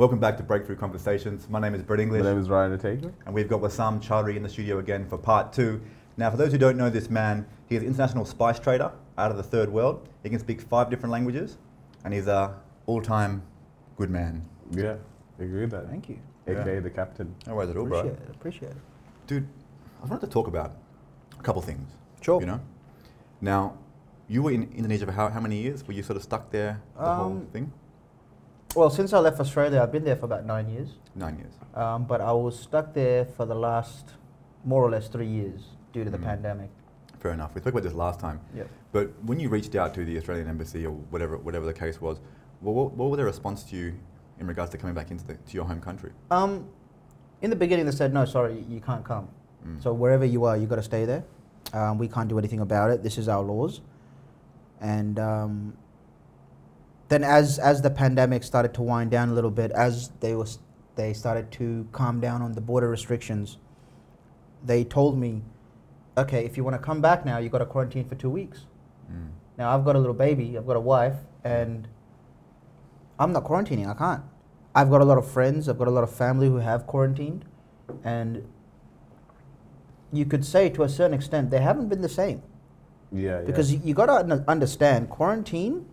Welcome back to Breakthrough Conversations. My name is Brett English. My name is Ryan Taker. And we've got Wasam Chaudhry in the studio again for part two. Now, for those who don't know this man, he is an international spice trader out of the third world. He can speak five different languages, and he's a all-time good man. Yeah, I agree with that. Thank you. AKA Yeah. the captain. No worries at all, Appreciate bro. it. Appreciate it. Dude, I wanted to talk about a couple things. Sure. You know? Now, you were in Indonesia for how, how many years? Were you sort of stuck there the whole Um, thing? Well, since I left Australia, I've been there for about nine years. Nine years. Um, but I was stuck there for the last more or less three years due to the Mm. pandemic. Fair enough. We spoke about this last time. Yep. But when you reached out to the Australian embassy or whatever, whatever the case was, what, what, what was their response to you in regards to coming back into the, to your home country? Um, in the beginning, they said, no, sorry, you can't come. Mm. So wherever you are, you've got to stay there. Um, we can't do anything about it. This is our laws. And um, then, as as the pandemic started to wind down a little bit, as they was they started to calm down on the border restrictions, they told me, okay, if you want to come back now, you've got to quarantine for two weeks. Mm. Now I've got a little baby, I've got a wife, and I'm not quarantining. I can't. I've got a lot of friends, I've got a lot of family who have quarantined, and you could say to a certain extent they haven't been the same Yeah, because yeah. you, you got to understand quarantine.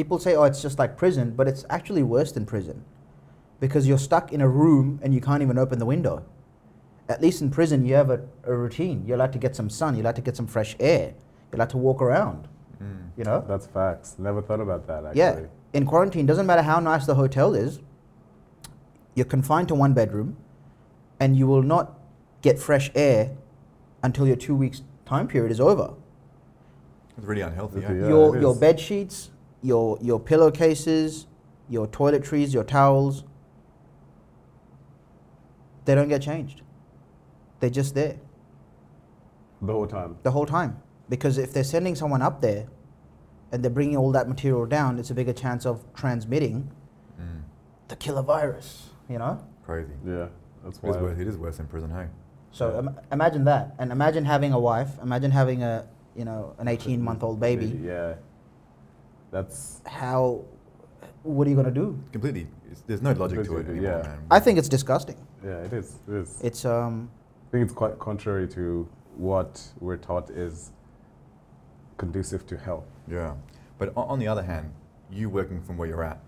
People say, "Oh, it's just like prison," but it's actually worse than prison because you're stuck in a room and you can't even open the window. At least in prison, you have a, a routine. You're allowed to get some sun. You're allowed to get some fresh air. You're allowed to walk around. Mm. You know. That's facts. Never thought about that actually. Yeah, in quarantine, doesn't matter how nice the hotel is, you're confined to one bedroom and you will not get fresh air until your two weeks time period is over. It's really unhealthy. Yeah, your your bed sheets, your your pillowcases, your toiletries, your towels, they don't get changed. They're just there The whole time. the whole time. Because if they're sending someone up there and they're bringing all that material down, it's a bigger chance of transmitting Mm. the killer virus, you know? Crazy. Yeah, that's It is, why. worse, it is worse than prison, hey? So Yeah. Im- imagine that. And imagine having a wife, imagine having a, you know, an 18 month old baby. Yeah, that's How, what are you going to do? Completely. It's, there's no logic to it anymore, yeah. man. I think it's disgusting. yeah. It is. It is. It's, um, I think it's quite contrary to what we're taught is conducive to health. Yeah. But on, on the other hand, you working from where you're at,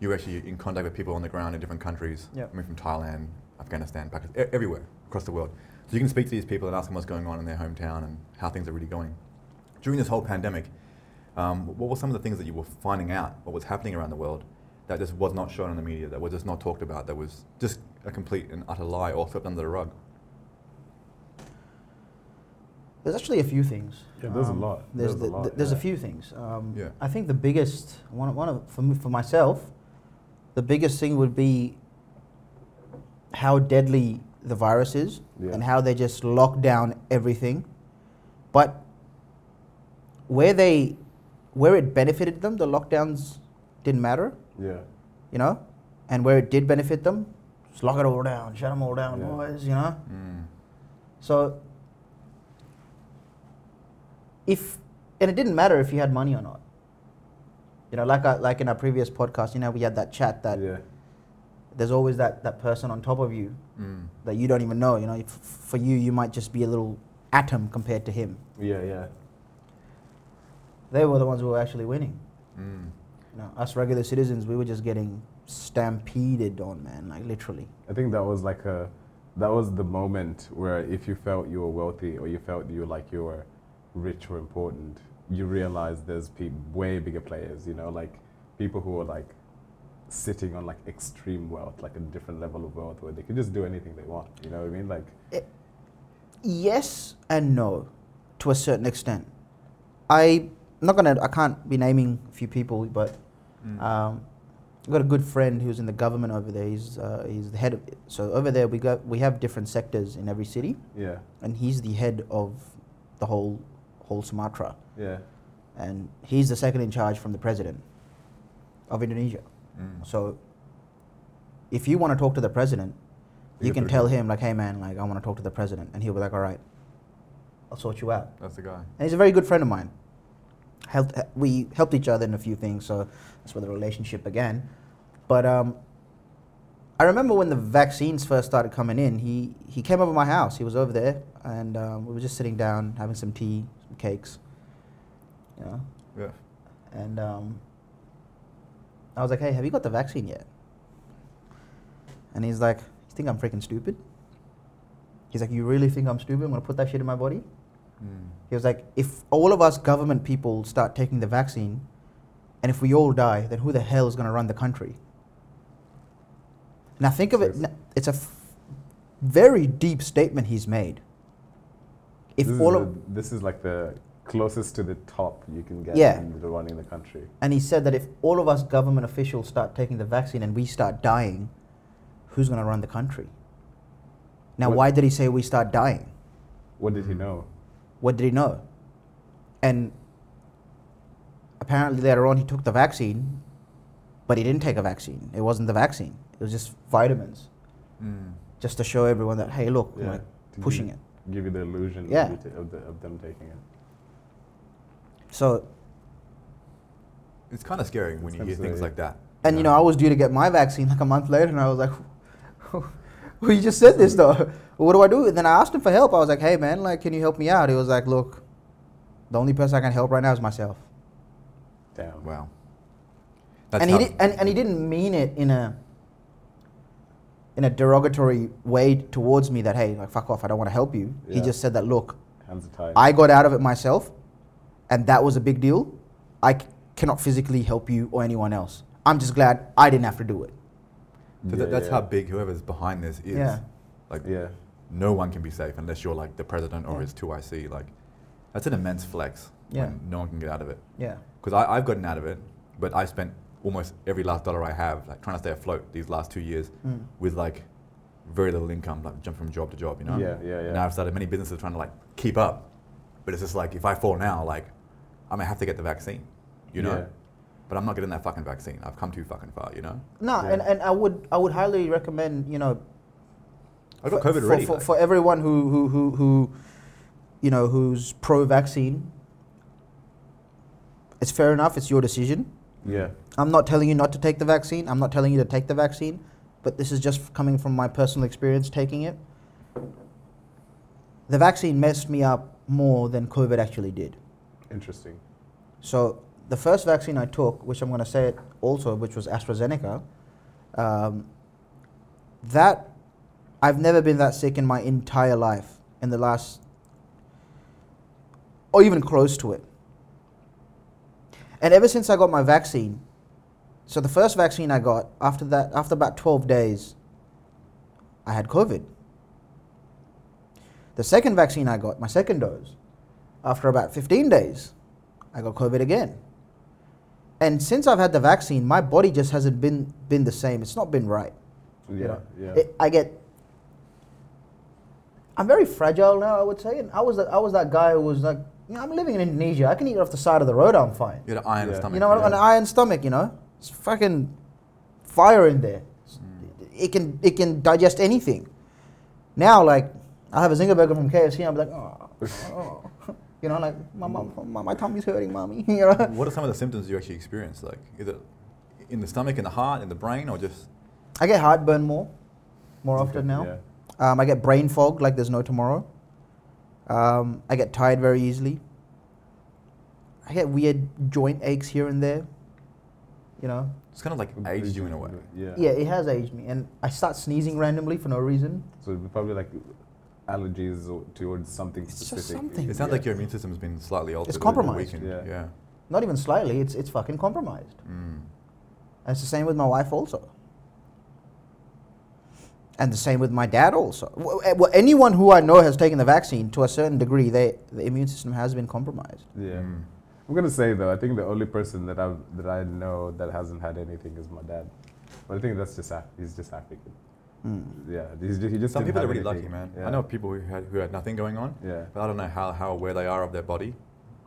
you're actually in contact with people on the ground in different countries. Yep. I mean, from Thailand, Afghanistan, Pakistan, everywhere across the world. So you can speak to these people and ask them what's going on in their hometown and how things are really going. During this whole pandemic, um, what were some of the things that you were finding out, what was happening around the world, that just was not shown in the media, that was just not talked about, that was just a complete and utter lie or swept under the rug? there's actually a few things. Yeah, there's a Um, lot. There's, There's a lot, th- there's a few things. Um, Yeah. I think the biggest one, one of for, me, for myself, the biggest thing would be how deadly the virus is Yeah. and how they just lock down everything. But where they, where it benefited them, the lockdowns didn't matter, Yeah. you know, and where it did benefit them, just lock it all down, shut them all down, Yeah. boys, you know. Mm. So if and it didn't matter if you had money or not. You know, like I, like in our previous podcast, you know, we had that chat that yeah. there's always that, that person on top of you Mm. that you don't even know. You know, f- for you, you might just be a little atom compared to him. Yeah. Yeah. They were the ones who were actually winning. Mm. You know, us regular citizens, we were just getting stampeded on, man, like literally. I think that was like a, that was the moment where if you felt you were wealthy or you felt you were like you were rich or important, you realize there's pe- way bigger players. You know, like people who are like sitting on like extreme wealth, like a different level of wealth, where they can just do anything they want. You know what I mean? Like, Yes and no, to a certain extent. I I'm not gonna. I can't be naming a few people, but Mm. Um, I've got a good friend who's in the government over there. He's uh, he's the head of. So over there, we got we have different sectors in every city, yeah, and he's the head of the whole whole Sumatra, yeah, and he's the second in charge from the president of Indonesia. Mm. So if you want to talk to the president, you You can tell him like, "Hey man, like I want to talk to the president," and he'll be like, "All right, I'll sort you out." That's the guy. And he's a very good friend of mine. Helped, we helped each other in a few things, so that's where the relationship began. But um, I remember when the vaccines first started coming in. He he came over my house. He was over there, and um, we were just sitting down having some tea, some cakes. You know, Yeah. and um, I was like, "Hey, have you got the vaccine yet?" And he's like, "You think I'm freaking stupid?" He's like, "You really think I'm stupid? I'm gonna put that shit in my body?" Mm. He was like, "If all of us government people start taking the vaccine, and if we all die, then who the hell is gonna run the country?" Now think of it. It's a f- very deep statement he's made. If this, all is of, this is like the closest to the top you can get Yeah. in the running the country. and he said that if all of us government officials start taking the vaccine and we start dying, who's going to run the country? Now, What- why did he say we start dying? What did he know? What did he know? And apparently later on he took the vaccine, but he didn't take a vaccine. It wasn't the vaccine. It was just vitamins, Mm. just to show everyone that hey, look, I'm Yeah. like To pushing give, it. Give you the illusion Yeah. of, you of, the, of them taking it. So, It's kind of scary when you hear things like that. and you know, I was due to get my vaccine like a month later, and I was like, well, you just said this though. What do I do? And then I asked him for help. I was like, hey man, like, can you help me out? He was like, look, the only person I can help right now is myself. Damn. Wow. That's and he how- did, and, and he didn't mean it in a in a derogatory way towards me that hey like fuck off I don't want to help you. He just said that look Hands are tied. I got out of it myself, and that was a big deal. I c- cannot physically help you or anyone else. I'm just glad I didn't have to do it. So that, that's how big whoever's behind this is. Yeah. Like, Yeah. No one can be safe unless you're like the president or Yeah. his 2IC. Like, that's an immense flex. Yeah. When no one can get out of it. Yeah. Because I've gotten out of it, but I spent almost every last dollar I have like trying to stay afloat these last two years Mm. with like very little income, like jump from job to job, you know? Yeah, yeah, yeah. Now I've started many businesses trying to like keep up, but it's just like if I fall now, like I may have to get the vaccine, you know? Yeah. But I'm not getting that fucking vaccine. I've come too fucking far, you know? No, Yeah. and, and I would I would highly recommend you know I got for, COVID already. for, for everyone who, who who who you know who's pro-vaccine. It's fair enough. It's your decision. Yeah. I'm not telling you not to take the vaccine. I'm not telling you to take the vaccine, but this is just coming from my personal experience taking it. The vaccine messed me up more than COVID actually did. Interesting. So the first vaccine I took, which I'm going to say it also, which was AstraZeneca, um, that I've never been that sick in my entire life in the last, or even close to it. And ever since I got my vaccine, so the first vaccine I got after that, after about 12 days, I had COVID. The second vaccine I got, my second dose, after about 15 days, I got COVID again. And since I've had the vaccine, my body just hasn't been been the same. It's not been right. Yeah. you know. Yeah. It, I get. I'm very fragile now. I would say, and I was that I was that guy who was like, you know, I'm living in Indonesia. I can eat off the side of the road. I'm fine. you had an iron Yeah. stomach. You know, yeah. an iron stomach. You know, it's fucking fire in there. Mm. It can it can digest anything. Now, like, I have a zinger burger from KFC. and I'm like, oh, oh. you know, like my, mom, my, my tummy's hurting, mommy. you know. What are some of the symptoms you actually experience? Like, is it in the stomach, in the heart, in the brain, or just I get heartburn more, more often now. Yeah. Um, I get brain fog like there's no tomorrow. Um, I get tired very easily. I get weird joint aches here and there. You know. it's kind of like aged you in a way? Yeah. Yeah, it has aged me, and I start sneezing randomly for no reason. So it'd be probably like allergies or towards something It's just specific. something. It sounds Yeah. like your immune system has been slightly altered. It's compromised. Yeah. yeah. Not even slightly. It's it's fucking compromised. Mm. And it's the same with my wife also. And the same with my dad also. Well, anyone who I know has taken the vaccine to a certain degree, they the immune system has been compromised. Yeah. Mm. I'm gonna say though, I think the only person that I that I know that hasn't had anything is my dad. But I think that's just Af- he's just African. Mm. Yeah, he's just, he just Some didn't people are have really lucky, man. Yeah. I know people who had who had nothing going on, Yeah. but I don't know how, how aware they are of their body.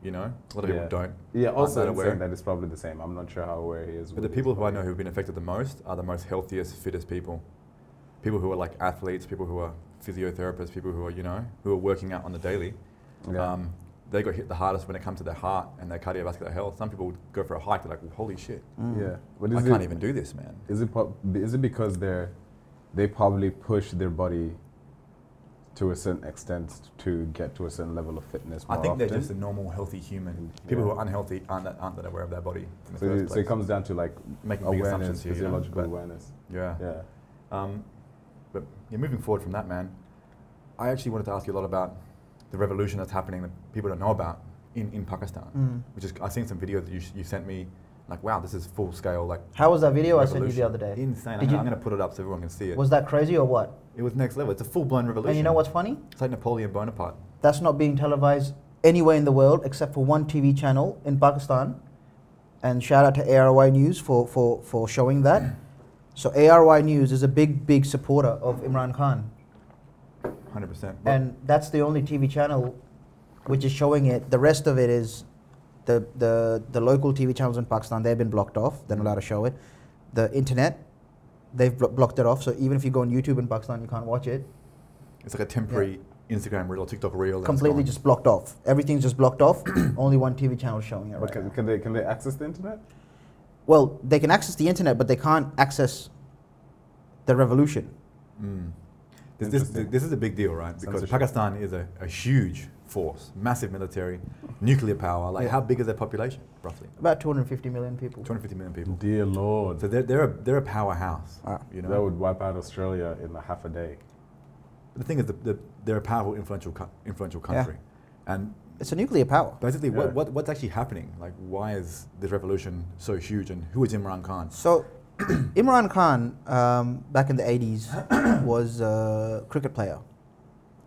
You know, a lot of Yeah. people don't. Yeah. aren't Also, that I'm aware. saying that it's probably the same. I'm not sure how aware he is. But the people who I know who've been affected the most are the most healthiest, fittest people. People who are like athletes, people who are physiotherapists, people who are you know who are working out on the daily. Yeah. Um, they got hit the hardest when it comes to their heart and their cardiovascular health. Some people would go for a hike. They're like, well, "Holy shit, Mm. yeah. But I is can't it, even do this, man." Is it po- is it because they're they probably push their body to a certain extent to get to a certain level of fitness. I more think they're just a normal, healthy human. People who are unhealthy aren't that, aren't that aware of their body. In the So, first it, so it comes down to like making big assumptions awareness, here. you know, physiological awareness. Yeah. Yeah. Um, but yeah, moving forward from that, man, I actually wanted to ask you a lot about the revolution that's happening that people don't know about in, in Pakistan. Mm. Which is, I've seen some videos that you, you sent me, like, wow, this is full scale, like. How was that video I sent you the other day? Insane. Did I'm, I'm going to put it up so everyone can see it. Was that crazy or what? it was next level. It's a full blown revolution. And you know what's funny? It's like Napoleon Bonaparte. That's not being televised anywhere in the world except for one TV channel in Pakistan. And shout out to ARY News for, for, for showing that. So ARY News is a big, big supporter of Imran Khan. 100%. But And that's the only TV channel which is showing it. The rest of it is the, the, the local TV channels in Pakistan, they've been blocked off. They're not allowed to show it. The internet, they've blo- blocked it off. So even if you go on YouTube in Pakistan, you can't watch it. it's like a temporary Instagram reel or TikTok reel. Completely just blocked off. Everything's just blocked off. only one TV channel showing it But right can, now. can they can they access the internet? Well, they can access the internet, but they can't access the revolution. Mm. This, this, this is a big deal, right? Because Censorship. Pakistan is a, a huge force, massive military, nuclear power. Like, Yeah. how big is their population, roughly? About 250 million people. 250 million people. Dear Lord, So they're, they're, a, they're a powerhouse, Ah. you know? that would wipe out Australia in a half a day. the thing is, the, the, they're a powerful, influential, co- influential Yeah. country. And It's a nuclear power. basically, Yeah. what, what, what's actually happening? Like, why is this revolution so huge? And who is Imran Khan? So, Imran Khan, um, back in the 80s, was a cricket player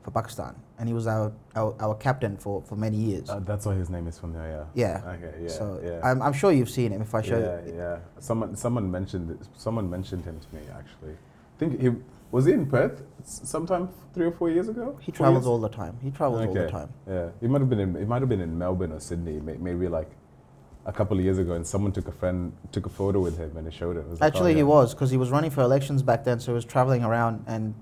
for Pakistan. And he was our, our, our captain for, for many years. Uh, that's why his name is familiar. yeah. Yeah. Okay. Yeah. so, yeah. I'm, I'm sure you've seen him if I show yeah, you. yeah. Someone, someone mentioned someone mentioned him to me actually. I think he was he in Perth sometime three or four years ago. He Four travels all the time. He travels all the time. Yeah, he might have been in. He might have been in Melbourne or Sydney, may- maybe like a couple of years ago, and someone took a friend took a photo with him and he showed it. It was like, oh, Actually, he was because he was running for elections back then, so he was traveling around and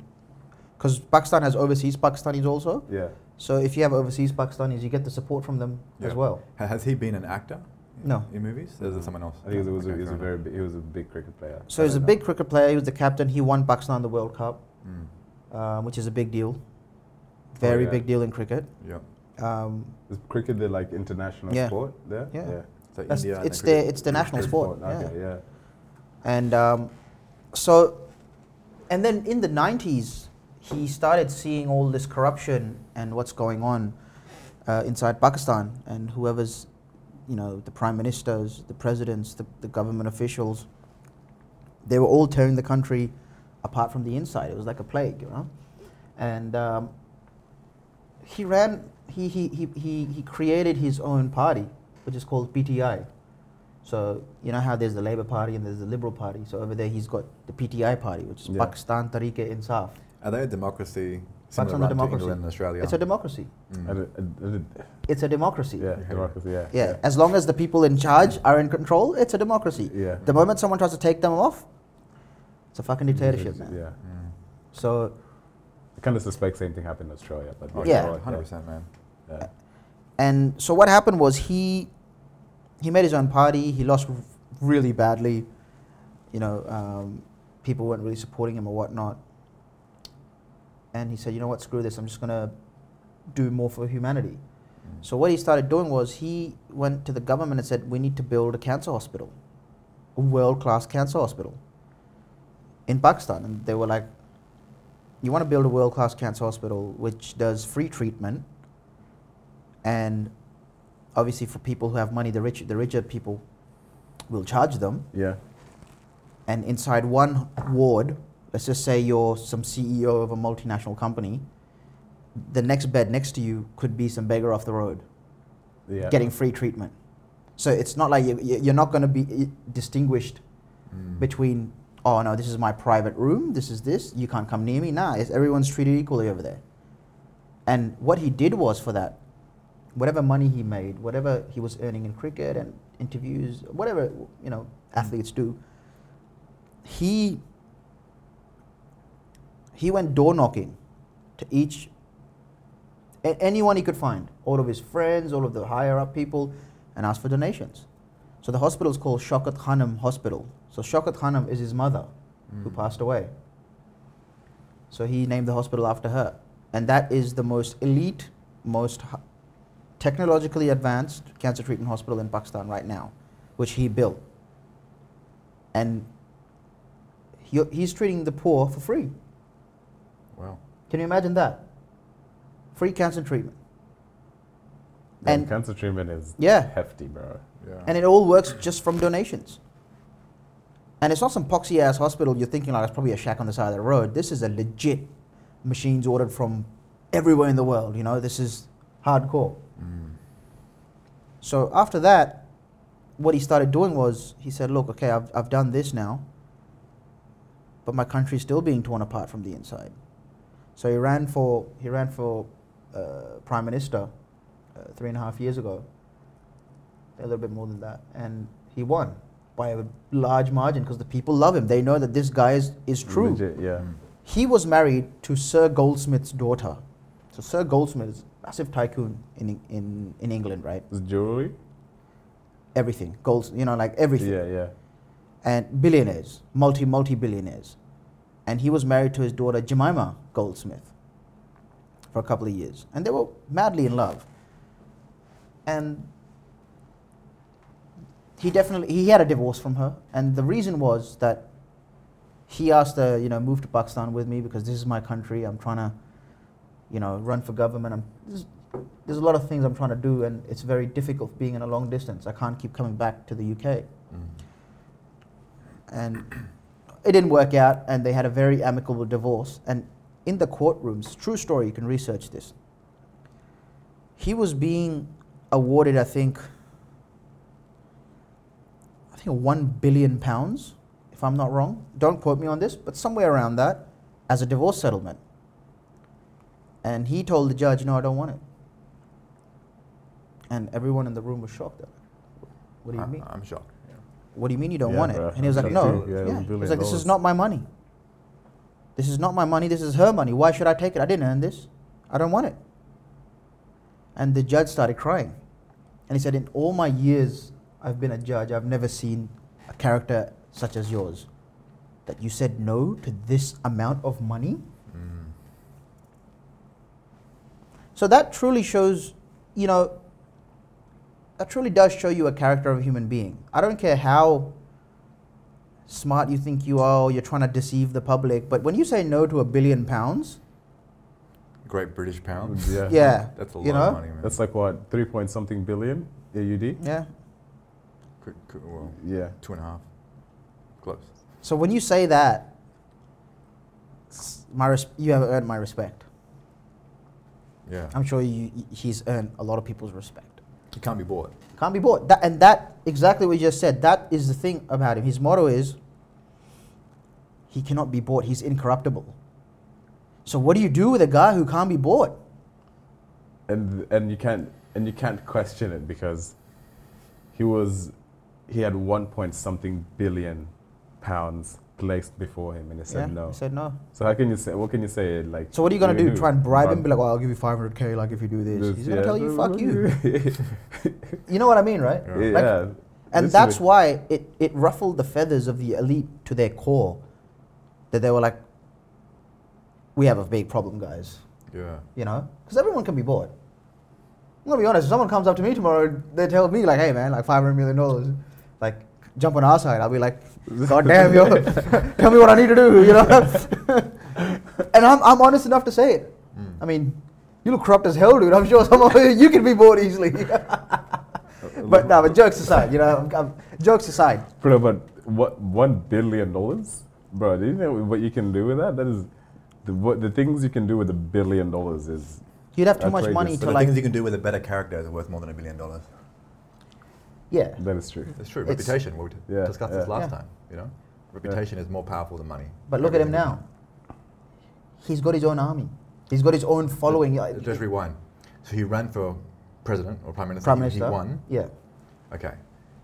because Pakistan has overseas Pakistanis also. Yeah. So if you have overseas Pakistanis, you get the support from them as well. Has he been an actor? No. In movies? Or is it someone else? I think it was, Okay, he was a very big, he was a big cricket player. So he's a big cricket player. He was the captain. He won Pakistan the World Cup, Mm. um, which is a big deal. Very yeah. big deal in cricket. Yeah. Um, Is cricket the like international Yeah. sport there? Yeah. So That's- India it's the cricket. it's the national Cricket sport. Okay. Yeah. And um, so, and then in the 90s, he started seeing all this corruption and what's going on uh, inside Pakistan, and whoever's, you know, the prime ministers, the presidents, the, the government officials, they were all tearing the country apart from the inside. It was like a plague, you know. And um, he ran, he, he, he, he, he created his own party, which is called PTI. So you know how there's the Labour Party and there's the Liberal Party. So over there he's got the PTI Party, which is Yeah. Pakistan Tehreek Insaf. Are they a democracy similar a to democracy. England and Australia? It's a democracy. Mm. I did- I did- It's a democracy. yeah. Yeah. Democracy. Yeah. Yeah, As long as the people in charge are in control, it's a democracy. Yeah. The moment someone tries to take them off, it's a fucking dictatorship, man. Yeah. Mm. So I kind of suspect same thing happened in Australia, but Oh, Yeah. 100%, man. Yeah. and so what happened was he he made his own party. He lost really badly. You know, um, people weren't really supporting him or whatnot. And he said, you know what, screw this. I'm just gonna do more for humanity. Mm. So what he started doing was he went to the government and said, we need to build a cancer hospital, a world-class cancer hospital in Pakistan. And they were like, you want to build a world-class cancer hospital which does free treatment and obviously for people who have money, the rich, the richer people will charge them. Yeah. And inside one ward, let's just say you're some CEO of a multinational company, the next bed next to you could be some beggar off the road Yeah. getting free treatment. So it's not like you, you're not going to be eh, distinguished Mm. between, oh no, this is my private room, this is this, you can't come near me. Nah, it's, everyone's treated equally over there. And what he did was for that, whatever money he made, whatever he was earning in cricket and interviews, whatever you know athletes do, he he went door knocking to each anyone he could find, all of his friends, all of the higher up people, and asked for donations. So the hospital is called Shaukat Khanum Hospital. So Shaukat Khanum is his mother, who Mm. passed away. So he named the hospital after her. And that is the most elite, most technologically advanced cancer treatment hospital in Pakistan right now, which he built. And he, he's treating the poor for free. Wow. Can you imagine that? Free cancer treatment. And And- cancer treatment is Yeah. hefty, bro. Yeah. And it all works just from donations. And it's not some poxy ass hospital you're thinking like it's probably a shack on the side of the road. This is a legit machines ordered from everywhere in the world, you know, this is hardcore. Mm. So after that, what he started doing was he said, Look, okay, I've, I've done this now, but my country's still being torn apart from the inside. So he ran for, he ran for uh, prime minister uh, three and a half years ago, a little bit more than that, and he won by a large margin because the people love him. They know that this guy is, is true. Legit, yeah. Mm. He was married to Sir Goldsmith's daughter. So Sir Goldsmith is a massive tycoon in, in, in England, right? It's jewelry. Everything, golds, you know, like everything. Yeah, yeah. And billionaires, multi, multi billionaires. And he was married to his daughter Jemima Goldsmith for a couple of years. And they were madly in love. And he definitely, he had a divorce from her. And the reason was that he asked her, you know, move to Pakistan with me because this is my country. I'm trying to, you know, run for government. I'm, this, there's a lot of things I'm trying to do, and it's very difficult being in a long distance. I can't keep coming back to the UK. Mm. And it didn't work out, and they had a very amicable divorce. And in the courtrooms, true story, you can research this. He was being awarded, I think, I think one billion pounds, if I'm not wrong. Don't quote me on this, but somewhere around that, as a divorce settlement. And he told the judge, "No, I don't want it." And everyone in the room was shocked. What do you I- mean? I'm shocked. What do you mean you don't Yeah, want it? And he was I'm like, no. Yeah, Yeah. it was a He was like, this is not my money. This is not my money. This is her money. Why should I take it? I didn't earn this. I don't want it. And the judge started crying. And he said, in all my years I've been a judge, I've never seen a character such as yours. That you said no to this amount of money. Mm. So that truly shows, you know, that truly does show you a character of a human being. I don't care how smart you think you are you're trying to deceive the public, but when you say no to a billion pounds, Great British pounds. Yeah. yeah, That's a lot you know, of money, man. That's like what, three point something billion AUD? yeah. Could- could- well, Yeah. two and a half. Close. So when you say that, s- my res- you have earned my respect. Yeah. I'm sure you, he's earned a lot of people's respect. You can't be bought. Can't be bought. That, and that, exactly what you just said, that is the thing about him. His motto is he cannot be bought, he's incorruptible. So, what do you do with a guy who can't be bought? and and you can't and you can't question it because he was he had one point something billion pounds placed before him and he said yeah, no. He said no. so how can you say what can you say like So, what are you going to do? who? Try and bribe him? Be like, well, I'll give you 500K, like, if you do this. this, He's going to yeah. tell you, fuck you. You know what I mean, right? Yeah. Like, yeah. And Literally. that's why it, it ruffled the feathers of the elite to their core. That they were like, we have a big problem, guys. Yeah. You know? Because everyone can be bored. I'm to be honest, if someone comes up to me tomorrow, they tell me, like, hey, man, like $500 million, like, jump on our side. I'll be like, God damn, yo, tell me what I need to do, you know? and I'm, I'm honest enough to say it. Mm. I mean, you look corrupt as hell, dude. I'm sure some of you, you can be bored easily. but no, but jokes aside, you know, I'm, I'm, jokes aside, Bro, but what one billion dollars, bro? Do you know what you can do with that? That is the what the things you can do with a billion dollars is you'd have too much money But to the like, things you can do with a better character is worth more than a billion dollars. Yeah. that is true. That's true. It's- Reputation. We Yeah, discussed this yeah. last Yeah. time. You know, reputation is more powerful than money. But look at him now. He's got his own army. He's got his own following. Just, just rewind. So he ran for president or prime minister. Prime He- Minister. He won. Yeah. Okay.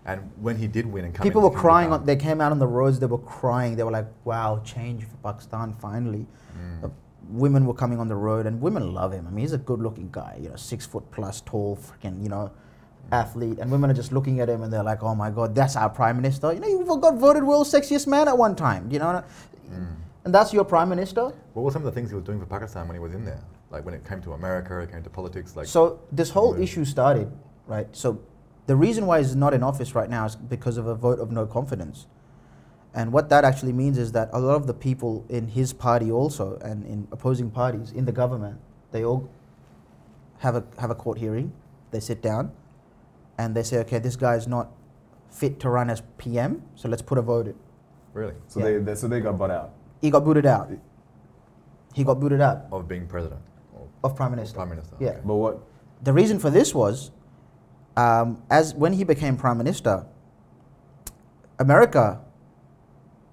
And when he did win and come People in, were he crying. become- On, they came out on the roads. They were crying. They were like, "Wow, change for Pakistan finally." Mm. Uh, women were coming on the road, and women love him. I mean, he's a good-looking guy. You know, six foot plus, tall, freaking, you know, athlete. And women are just looking at him, and they're like, "Oh my God, that's our prime minister." You know, he got voted world's sexiest man at one time. You know, Mm. and that's your prime minister. What were some of the things he was doing for Pakistan when he was in there? Like when it came to America, it came to politics. Like so this whole issue started, right? So the reason why he's not in office right now is because of a vote of no confidence. And what that actually means is that a lot of the people in his party also and in opposing parties in the government, they all have a have a court hearing. They sit down and they say, okay, this guy is not fit to run as PM, so let's put a vote in. really So Yeah. they, they so they got bought out. He got booted out. He got booted out of being president or of prime minister. prime minister. Yeah. okay. But what? the reason for this was um, as when he became prime minister america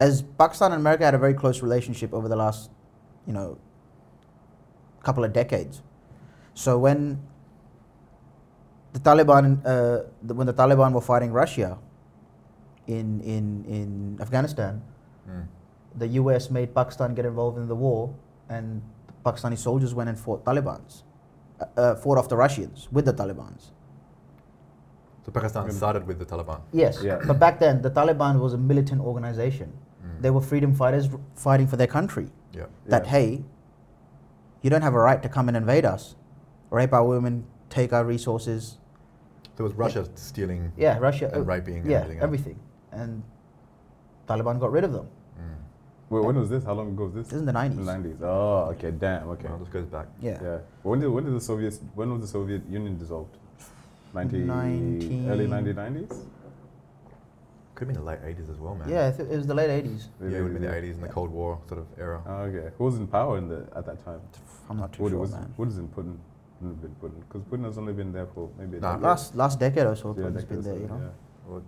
as pakistan and america had a very close relationship over the last you know couple of decades so when the taliban uh, the, when the taliban were fighting russia in, in, in afghanistan Mm. the us made pakistan get involved in the war and pakistani soldiers went and fought talibans uh, uh, fought off the russians with the talibans So Pakistan Mm. sided with the Taliban. Yes, Yeah. but back then the Taliban was a militant organization. Mm. They were freedom fighters r- fighting for their country. Yeah. That Yeah. hey, you don't have a right to come and invade us, rape our women, take our resources. So it was Russia stealing Yeah, Russia. and uh, raping and yeah, everything. everything. And Taliban got rid of them. Mm. Wait, when was this? How long ago was this? This is in the 90s. 90s. Oh, okay. Damn. Okay. Well, this goes back. Yeah. Yeah. When did when did the Soviets when was the Soviet Union dissolved? 90 Nineteen- early 1990s. Could have been the late 80s as well, man. Yeah, I it was the late 80s. Yeah, it would have been the 80s and the Cold War sort of era. Oh, okay. Who was in power in the at that time? I'm not too What sure, was man. what is in Putin? Wouldn't have been Putin because Putin has only been there for maybe a decade. Last last decade or so, Yeah, Putin's decade been there, so, you know. yeah. Or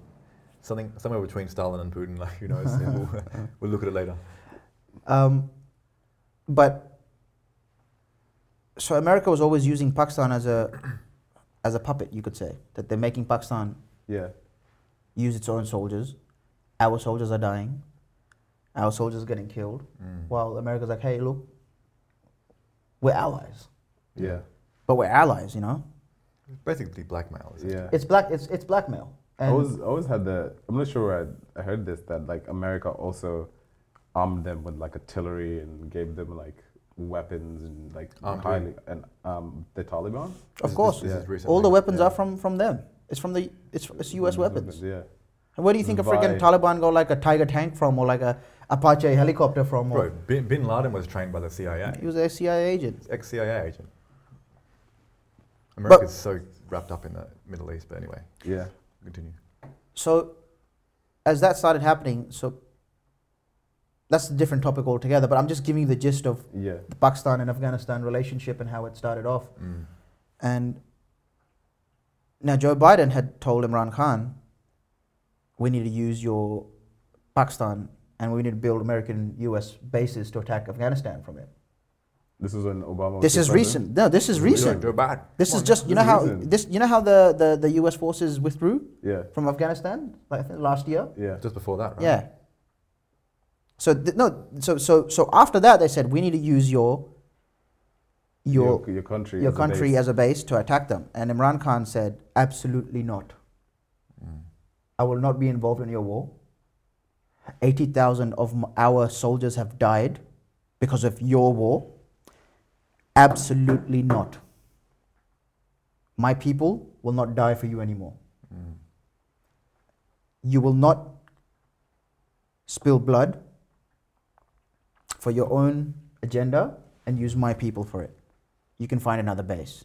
something somewhere between Stalin and Putin. Like who knows? We'll, we'll look at it later. Um, but so America was always using Pakistan as a as a puppet, you could say, that they're making Pakistan Yeah. use its own soldiers. Our soldiers are dying. Our soldiers are getting killed. Mm. While America's like, hey, look, we're allies, Yeah. But we're allies, you know. It's basically blackmail. essentially. Yeah. It's black. It's it's blackmail. I And always, I always had the. I'm not sure where I, I heard this that like America also armed them with like artillery and gave them like weapons and like Armed highly and um the Taliban. Of is- course, this is yeah. recently. all the weapons yeah. are from from them. It's from the it's it's U.S. weapons. Yeah. And where do you think a freaking Taliban got like a Tiger tank from, or like a Apache helicopter from? Or, Bro, bin, bin Laden was trained by the CIA. He was a CIA agent. Ex CIA agent. America's so wrapped up in the Middle East, but anyway, Yeah. continue. So, as that started happening, so that's a different topic altogether. But I'm just giving you the gist of Yeah. the Pakistan and Afghanistan relationship and how it started off. Mm. And now Joe Biden had told Imran Khan, "We need to use your Pakistan and we need to build American U.S. bases to attack Afghanistan from it." This is when Obama. This still is president? recent. No, this is You're recent. Joe Biden. This Come is just you know how recent. this you know how the, the, the U.S. forces withdrew Yeah. from Afghanistan like I think last year. Yeah. Just before that, right? Yeah. So th- no, so so so after that they said we need to use your your your, your country. your as a country base. as a base to attack them, and Imran Khan said absolutely not. Mm. I will not be involved in your war. Eighty thousand of m- our soldiers have died because of your war. Absolutely not. My people will not die for you anymore. Mm. You will not spill blood for your own agenda and use my people for it. You can find another base.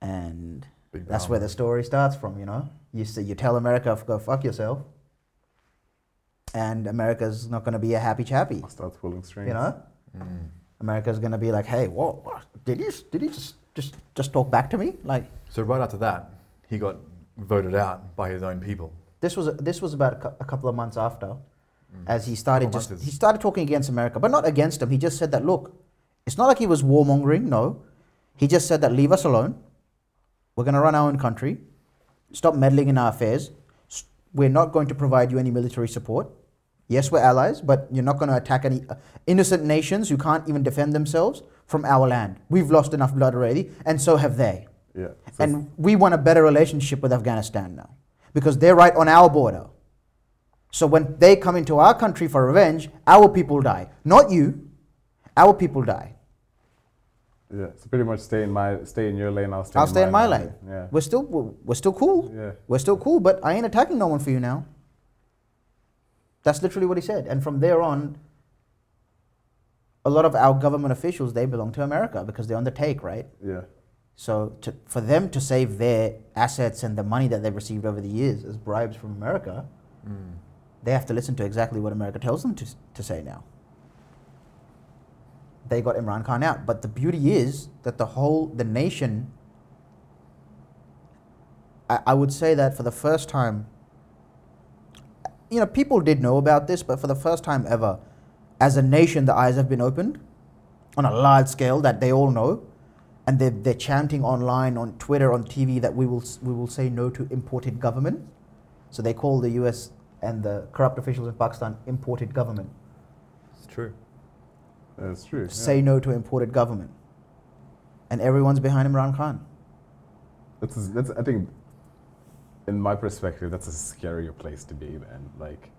And Big that's where the story starts from, you know? You, say, you tell America, go fuck yourself. And America's not going to be a happy chappy, Starts pulling strings. you know? Mm. America's going to be like, hey, whoa, what? did he, did he just, just, just talk back to me? Like, So right after that, he got voted out by his own people. this was, this was about a, cou- a couple of months after. Mm. as he started just he started talking against America, but not against him. He just said that look, it's not like he was warmongering. No, he just said that leave us alone. We're going to run our own country. Stop meddling in our affairs. We're not going to provide you any military support. Yes, we're allies, but you're not going to attack any uh, innocent nations who can't even defend themselves from our land. We've lost enough blood already, and so have they. Yeah. So And we want a better relationship with Afghanistan now because they're right on our border. So when they come into our country for revenge, our people die. Not you. Our people die. Yeah. So pretty much stay in my stay in your lane. I'll stay. I'll in stay in my lane. lane. Yeah. We're still we're, we're still cool. Yeah. We're still cool, but I ain't attacking no one for you now. That's literally what he said. And from there on, a lot of our government officials they belong to America because they're on the take, right? Yeah. So to, for them to save their assets and the money that they've received over the years as bribes from America, Mm. they have to listen to exactly what America tells them to, to say now. They got Imran Khan out, but the beauty is that the whole the nation. I, I would say that for the first time, you know, people did know about this, but for the first time ever, as a nation, the eyes have been opened on a large scale that they all know, and they're, they're chanting online, on Twitter, on TV that we will we will say no to imported government. So they call the U.S. and the corrupt officials in Pakistan imported government. It's true. That's true. yeah. Say no to imported government, and everyone's behind Imran Khan. That's, that's I think, in my perspective, that's a scarier place to be, man. Like,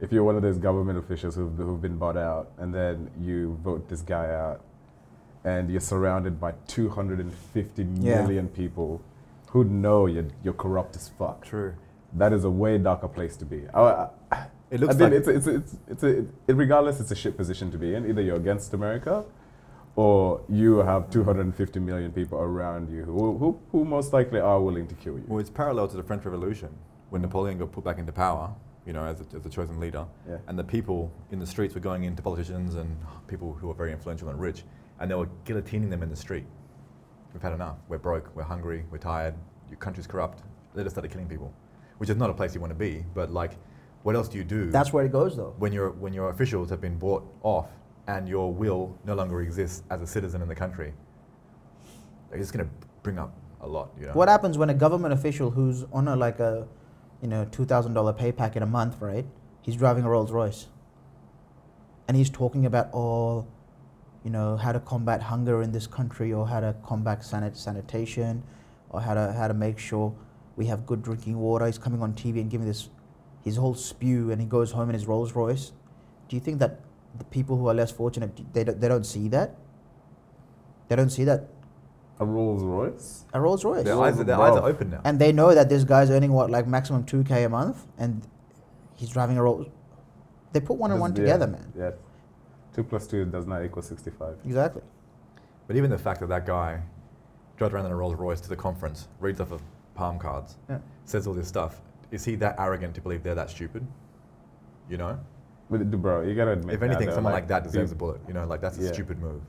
if you're one of those government officials who've, who've been bought out, and then you vote this guy out, and you're surrounded by 250 Yeah. million people who know you're, you're corrupt as fuck. True. That is a way darker place to be. I, I, It looks I mean, like it's, it's, it's, it's a, it, regardless, it's a shit position to be in. Either you're against America, or you have 250 million people around you who, who, who most likely are willing to kill you. Well, it's parallel to the French Revolution when Napoleon got put back into power, you know, as a, as a chosen leader, Yeah. and the people in the streets were going into politicians and people who were very influential and rich, and they were guillotining them in the street. We've had enough. We're broke. We're hungry. We're tired. Your country's corrupt. They just started killing people, which is not a place you want to be. But like, what else do you do That's where it goes, though. when your when your officials have been bought off and your will no longer exists as a citizen in the country? It's going to bring up a lot. You know. What happens when a government official who's on a like a, you know, two thousand dollar pay packet a month, right? He's driving a Rolls Royce. And he's talking about oh, you know, how to combat hunger in this country, or how to combat sanit- sanitation, or how to how to make sure we have good drinking water. He's coming on TV and giving this, his whole spew, and he goes home in his Rolls Royce. Do you think that the people who are less fortunate they don't, they don't see that? They don't see that A Rolls Royce? a Rolls Royce. Their Well, eyes, their eyes are open now. and they know that this guy's earning what like maximum 2k a month and he's driving a Rolls they put one and one Does- together yeah, man Yeah. Two plus two does not equal 65. exactly But even the fact that that guy drives around in a Rolls Royce to the conference, reads off of palm cards, yeah. says all this stuff, is he that arrogant to believe they're that stupid? You know? But d- bro, you gotta admit. if anything, that, someone like, that deserves a bullet. You know, like that's a Yeah. stupid move.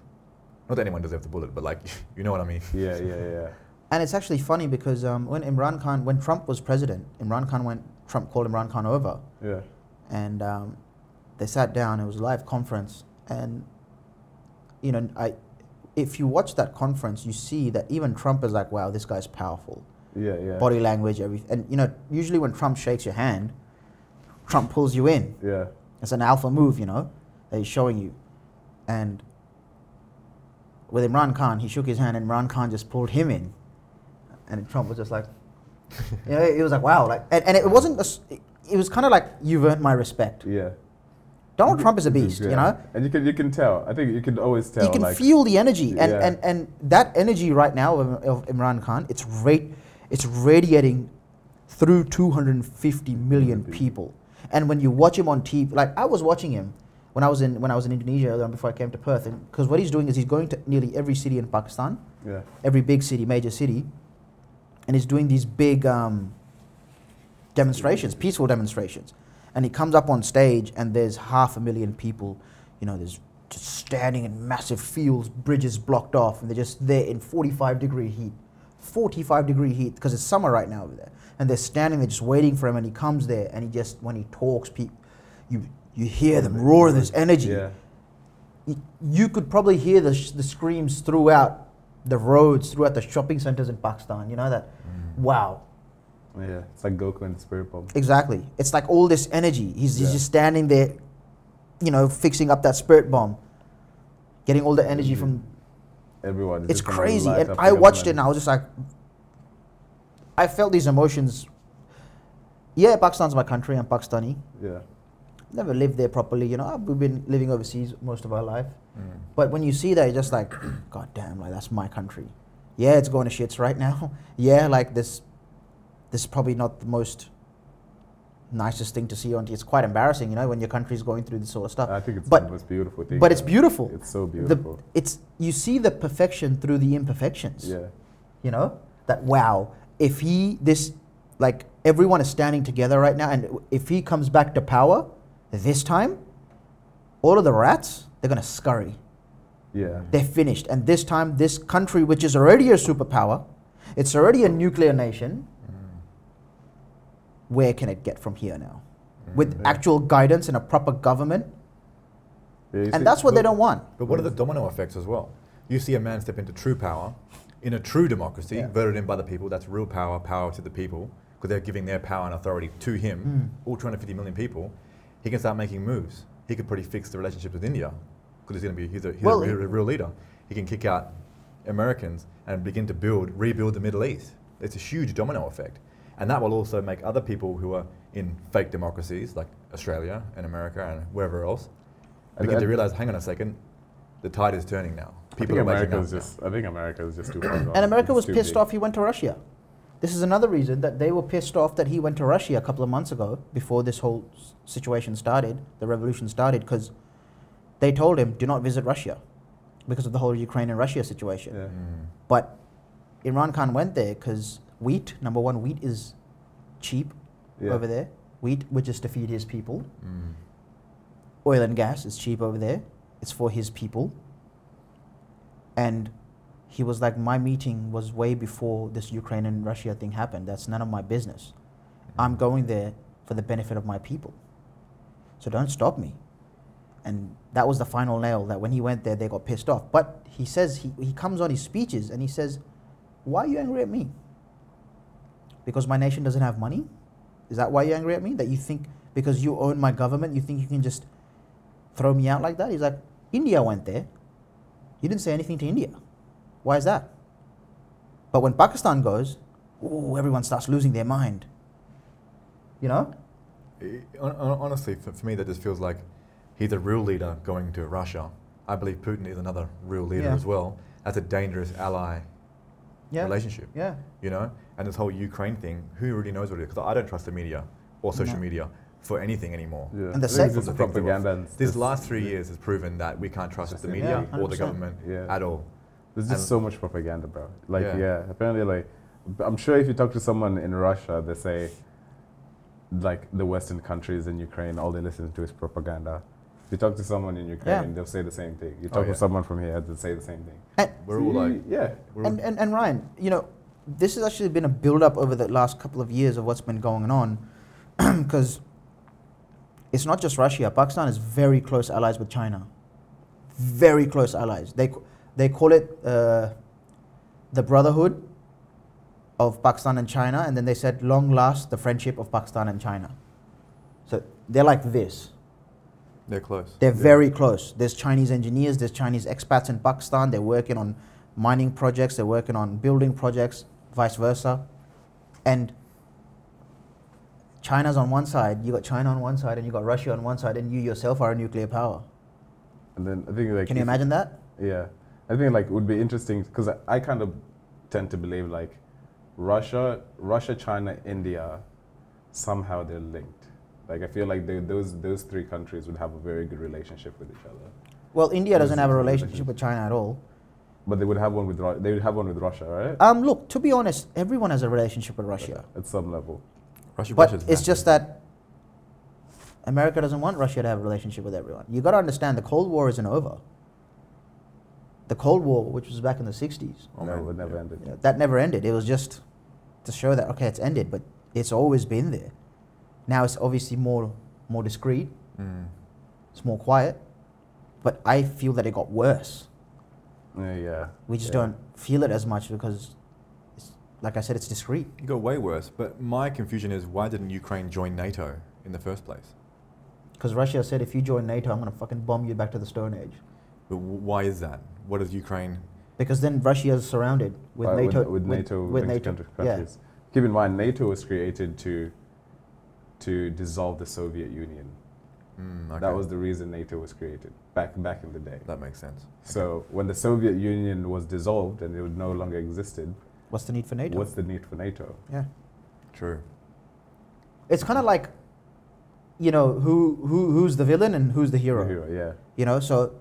Not that anyone deserves a bullet, but like, you know what I mean? Yeah, yeah, yeah. and it's actually funny because um, when Imran Khan when Trump was president Imran Khan went Trump called Imran Khan over Yeah. and um, they sat down it was a live conference and you know I if you watch that conference you see that even Trump is like wow this guy's powerful Yeah, yeah. body language everything and you know usually when Trump shakes your hand Trump pulls you in Yeah. It's an alpha move, you know, that he's showing you. And with Imran Khan, he shook his hand and Imran Khan just pulled him in. And Trump was just like, you know, it was like, wow. Like, and, and it wasn't, a it was kind of like, you've earned my respect. Yeah. Donald Trump is a beast, you know? And you can you can tell. I think you can always tell. you can like, feel the energy. And, Yeah. and, and that energy right now of, of Imran Khan, it's, rate, it's radiating through 250 million people. And when you watch him on TV, like I was watching him when I was in when I was in Indonesia earlier before I came to Perth, because what he's doing is he's going to nearly every city in Pakistan, Yeah. every big city, major city, and he's doing these big um, demonstrations, peaceful demonstrations. And he comes up on stage, and there's half a million people, you know, there's just standing in massive fields, bridges blocked off, and they're just there in 45 degree heat. 45 degree heat, because it's summer right now over there. And they're standing there just waiting for him, and he comes there, and he just, when he talks, pe- you, you hear them roar this energy Yeah. y- you could probably hear the, sh- the screams throughout the roads, throughout the shopping centers in Pakistan. You know that? Mm. Wow. Yeah. It's like Goku and the Spirit Bomb. Exactly. It's like all this energy. He's, he's just standing there, you know, fixing up that spirit bomb, getting all the energy mm-hmm. from. Everyone. is It's crazy. And I watched it and. I was just like, I felt these emotions yeah, Pakistan's my country. I'm Pakistani. Yeah. Never lived there properly. You know, we've been living overseas most of our life. Mm. But when you see that, you're just like, God damn, like that's my country. Yeah, it's going to shits right now. yeah, like this, this is probably not the most nicest thing to see on. It's quite embarrassing, you know, when your country's going through this sort of stuff. I think it's But- the most beautiful thing. But it's beautiful. It's so The- beautiful. it's you see the perfection through the imperfections. yeah. You know that wow, if he this like everyone is standing together right now, and if he comes back to power this time, all of the rats they're gonna scurry. Yeah. They're finished. And this time, this country, which is already a superpower, it's already a nuclear nation, mm. where can it get from here now? Mm, With Yeah. actual guidance and a proper government. Yeah, you see- And that's what they don't want. But what are the domino effects as well? You see a man step into true power in a true democracy, Yeah. voted in by the people. That's real power, power to the people, because they're giving their power and authority to him. Mm. All 250 million people. He can start making moves. He could probably fix the relationship with India, because he's going to be he's a, he's Well, a, real, real leader. He can kick out Americans and begin to build, rebuild the Middle East. It's a huge domino effect, and that will also make other people who are in fake democracies like Australia and America and wherever else begin to realize, hang on a second, the tide is turning now. I People think are America up is just. I think America is just too. far gone. And America It's was pissed big. off he went to Russia. This is another reason that they were pissed off that he went to Russia a couple of months ago before this whole situation started, the revolution started, because they told him, do not visit Russia because of the whole Ukraine and Russia situation. Yeah. Mm. But Imran Khan went there because wheat, number one, wheat is cheap Yeah. over there. Wheat, which is to feed his people. Mm. Oil and gas is cheap over there. It's for his people. And he was like, my meeting was way before this Ukraine and Russia thing happened. That's none of my business. Mm-hmm. I'm going there for the benefit of my people. So don't stop me. And that was the final nail that when he went there, they got pissed off. But he says, he, he comes on his speeches and he says, Why are you angry at me? Because my nation doesn't have money? Is that why you're angry at me? That you think because you own my government, you think you can just throw me out like that? He's like, India went there. You didn't say anything to India. Why is that? But when Pakistan goes, ooh, everyone starts losing their mind. You know? Eh, hon- Honestly, for, for me, that just feels like he's a real leader going to Russia. I believe Putin is another real leader Yeah. as well. That's a dangerous ally Yeah. relationship, Yeah. you know? And this whole Ukraine thing, who really knows what it is? Because I don't trust the media or social No. media for anything anymore. Yeah. And the I think sec- it's just The things that were- propaganda. and This just- last three years has proven that we can't trust the the media media. or the government Yeah. at all. There's just And- so much propaganda, bro. Like, Yeah. yeah. apparently, like, I'm sure if you talk to someone in Russia, they say, like, the Western countries in Ukraine, all they listen to is propaganda. If you talk to someone in Ukraine, Yeah. they'll say the same thing. You Oh, talk yeah. to someone from here, they'll say the same thing. And, We're all like, yeah, we're and, and, and Ryan, you know, this has actually been a build up over the last couple of years of what's been going on because it's not just Russia. Pakistan is very close allies with China. Very close allies. They, they call it uh, the brotherhood of Pakistan and China, and then they said, long last the friendship of Pakistan and China. So they're like this. they're close. They're Yeah. very close. There's Chinese engineers, there's Chinese expats in Pakistan. They're working on mining projects, they're working on building projects, vice versa. And China's on one side, you got China on one side, and you got Russia on one side, and you yourself are a nuclear power. and then I think like Can you imagine that? Yeah, I think like it would be interesting because I, I kind of tend to believe like Russia, Russia, China, India, somehow they're linked. Like I feel like they, those those three countries would have a very good relationship with each other. Well, India doesn't have a Relationship. with China at all. But they would have one with they would have one with Russia, right? Um, look, to be honest, everyone has a relationship with Russia. At some level. Russia, But Russia's it's massive. just that America doesn't want Russia to have a relationship with everyone. You got to understand the Cold War isn't over. The Cold War, which was back in the 60s, Oh, no, man, it never yeah. ended. you know, that never ended. It was just to show that okay, it's ended, but it's always been there. Now it's obviously more more discreet. Mm. It's more quiet, but I feel that it got worse. Yeah, yeah. We just yeah. don't feel it as much because, it's, like I said, it's discreet. It got way worse. But my confusion is why didn't Ukraine join NATO in the first place? Because Russia said, if you join NATO, I'm gonna fucking bomb you back to the Stone Age. But w- why is that? What is Ukraine? Because then Russia is surrounded with Uh, NATO. with, NATO with linked NATO. country- Yeah. Keep in mind, NATO was created to to dissolve the Soviet Union. Mm, okay. That was the reason NATO was created back back in the day. that makes sense. So when the Soviet Union was dissolved and it would no longer existed, What's the need for NATO? what's the need for NATO? yeah. True. It's kind of like, you know, who, who who's the villain and who's the hero. The hero, yeah, You know, so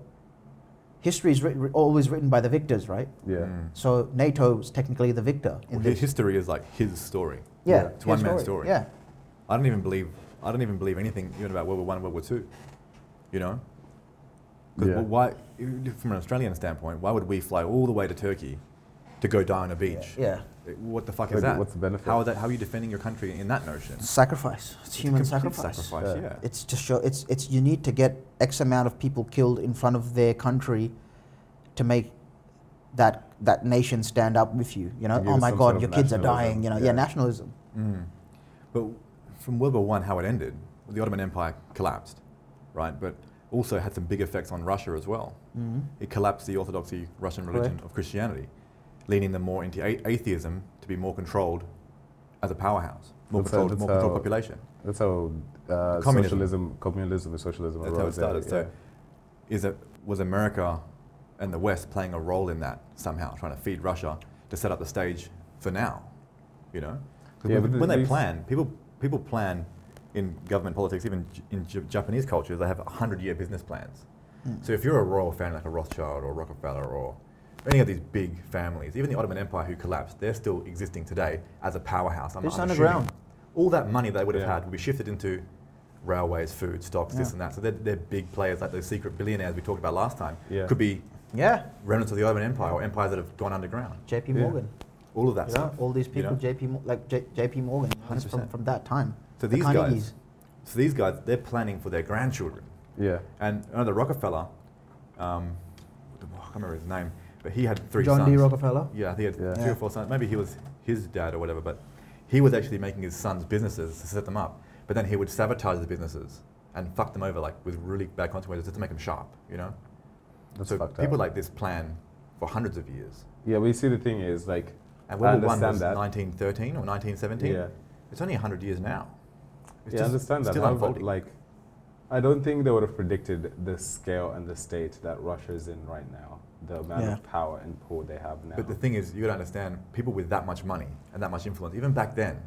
history is written, always written by the victors, right? yeah. Mm. So NATO is technically the victor in Well, his history is like his story. yeah, yeah, it's his one man's story. Yeah, I don't even believe I don't even believe anything even about World War One and World War Two. You know? Because Yeah. why, from an Australian standpoint, why would we fly all the way to Turkey to go die on a beach? yeah. What the fuck Like, is that? what's the benefit? How, are that? how are you defending your country in that notion? Sacrifice. It's a human complete sacrifice. sacrifice, Yeah. yeah. It's to show. It's it's you need to get X amount of people killed in front of their country to make that that nation stand up with you. You know, give oh it my some God, sort of your kids are nationalism, dying. You know, yeah, yeah. nationalism. Mm. But from World War One, how it ended, the Ottoman Empire collapsed, right? But also had some big effects on Russia as well. hmm It collapsed the orthodoxy Russian religion Correct. of Christianity, leaning them more into a- atheism to be more controlled as a powerhouse, more That's controlled, that's more controlled how- population. That's how uh, Communism. socialism, communism, and socialism That's how it arose. there, started. So, is it was America and the West playing a role in that somehow, trying to feed Russia to set up the stage for now? You know, 'Cause Yeah, when, when they plan, people people plan in government politics, even in J- Japanese culture, they have hundred-year business plans. Mm. So if you're a royal family like a Rothschild or Rockefeller or any of these big families, even the Ottoman Empire who collapsed, they're still existing today as a powerhouse. I'm, It's I'm underground. All that money they would have Yeah. had would be shifted into railways, food, stocks, this Yeah. and that. So they're, they're big players like those secret billionaires we talked about last time. Yeah. Could be Yeah, remnants of the Ottoman Empire or empires that have gone underground. J.P. Yeah. Morgan. All of that You stuff. all these people, know? J.P. Mo- like J- J.P. Morgan, that's from, 100%. from that time. So The these Carnegies. guys, so these guys, they're planning for their grandchildren. yeah. And another Rockefeller, um, I can't remember his name, but he had three John sons. D. Rockefeller. Yeah, I think he had Yeah. three Yeah. or four sons. Maybe he was his dad or whatever, but he was actually making his sons' businesses to set them up. But then he would sabotage the businesses and fuck them over like with really bad consequences just to make them sharp, you know? That's so fucked people up. like this plan for hundreds of years. Yeah, we see, the thing is, like, And I World War One understand was that. 1913 or 1917. yeah, It's only 100 years now. It's yeah, I just understand that. Still However, unfolding. like, I don't think they would have predicted the scale and the state that Russia is in right now, the amount Yeah. of power and pull they have now. But the thing is, you got to understand, people with that much money and that much influence, even back then,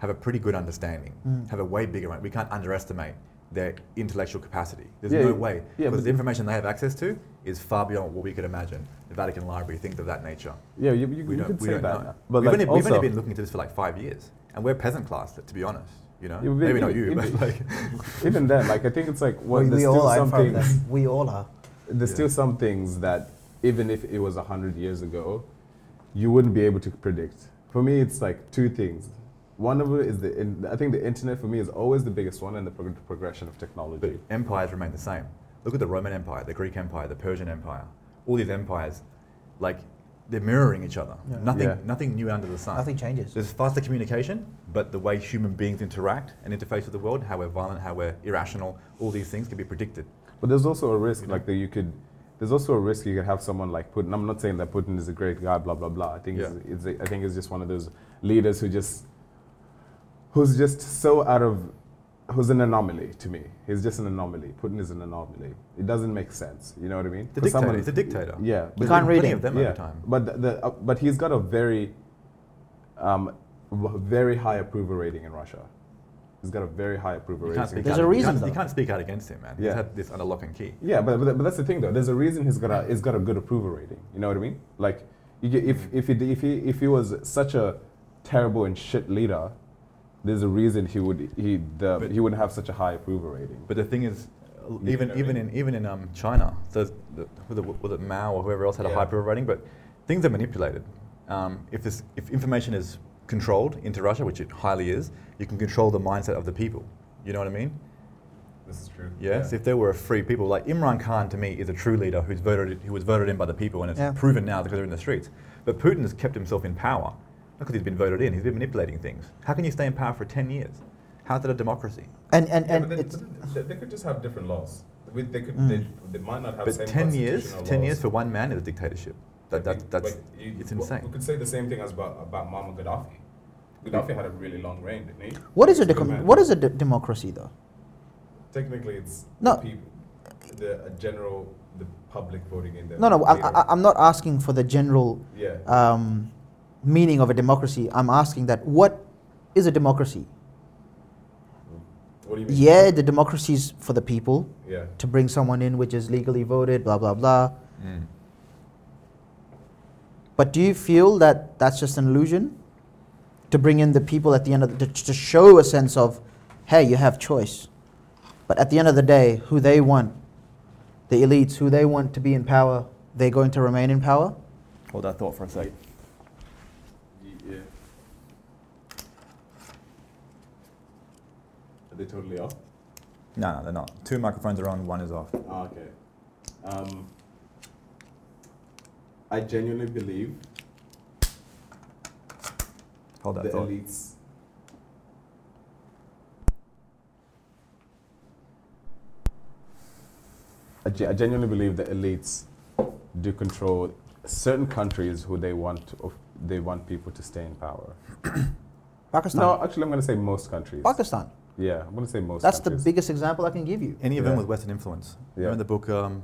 have a pretty good understanding, Mm. have a way bigger. We can't underestimate their intellectual capacity. There's Yeah, no way, yeah, because but- the information they have access to is far beyond what we could imagine. The Vatican Library, things of that nature. yeah, you, you, We you don't, could we say don't that. know. But we've, like, only, we've only been looking into this for like five years, and we're peasant class, to be honest. You know, Yeah, but maybe not even- you, but even- like, even then, like, I think it's like, well, we, there's we still all are some in front of things. them. We all are. There's Yeah. still some things that, even if it was hundred years ago, you wouldn't be able to predict. For me, it's like two things. One of it is the. In, I think the internet for me is always the biggest one, and the prog- progression of but technology. empires remain the same. Look at the Roman Empire, the Greek Empire, the Persian Empire. All these empires, like, they're mirroring each other. Yeah. Nothing, Yeah. nothing new under the sun. Nothing changes. There's faster communication, but the way human beings interact and interface with the world, how we're violent, how we're irrational, all these things can be predicted. But there's also a risk, You know? like that you could. There's also a risk you could have someone like Putin. I'm not saying that Putin is a great guy, blah blah blah. I think Yeah. it's, it's a, I think it's just one of those leaders who just, who's just so out of, who's an anomaly to me. He's just an anomaly. Putin is an anomaly. It doesn't make sense. You know what I mean? The For dictator, he's a dictator. Yeah, You can't read him. of them yeah, over time. but the, the uh, but he's got a very, um, very high approval rating in Russia. He's got a very high approval rating. can't speak There's out, a you reason, can't- You can't speak out against him, man. He's Yeah. had this under lock and key. Yeah, but, but, but that's the thing though. There's a reason he's got a he's got a good approval rating. You know what I mean? Like, you get, if if he if he if he was such a terrible and shit leader, there's a reason he would he the But- he wouldn't have such a high approval rating. But the thing is, uh, even know what I even mean? in even in um, China, so the, was, it, was it Mao or whoever else had a high approval rating, but things are manipulated. Um, if this if information is controlled into Russia, which it highly is, you can control the mindset of the people. You know what I mean? This is true. Yes. If there were a free people, like Imran Khan to me is a true leader who's voted who was voted in by the people, and it's Yeah. proven now because they're in the streets. But Putin has kept himself in power, not because he's been voted in. He's been manipulating things. How can you stay in power for ten years? How's that a democracy? And and, Yeah, and but they, it's but they, they could just have different laws. They could Mm. they, they might not have But same ten years, ten laws. years for one man is a dictatorship. That, that, Like, that's like, you- it's insane. We could say the same thing as about about Muammar Gaddafi. Gaddafi had a really long reign, didn't he? What is a Good decom- what is a de- democracy though? Technically, it's No. the people, the a general, the public voting in the. No, no, I, leader. I, I'm not asking for the general yeah. um, meaning of a democracy. I'm asking that what is a democracy? what do you mean? Yeah, the democracy is for the people Yeah. to bring someone in which is legally voted, blah blah blah. Mm. But do you feel that that's just an illusion to bring in the people at the end of the, to, to show a sense of, hey, you have choice. But at the end of the day, who they want, the elites, who they want to be in power, they're going to remain in power. Hold that thought for a second. Yeah. Are they totally off? No, no, they're not. Two microphones are on, one is off. Ah, okay. Um, I genuinely believe Hold that the thought. elites. I, ge- I genuinely believe the elites do control certain countries who they want to, they want people to stay in power. Pakistan. No, actually, I'm going to say most countries. Pakistan. Yeah, I'm going to say most. That's the biggest example I can give you. Any of them Yeah. with Western influence. Yeah. Remember the book um,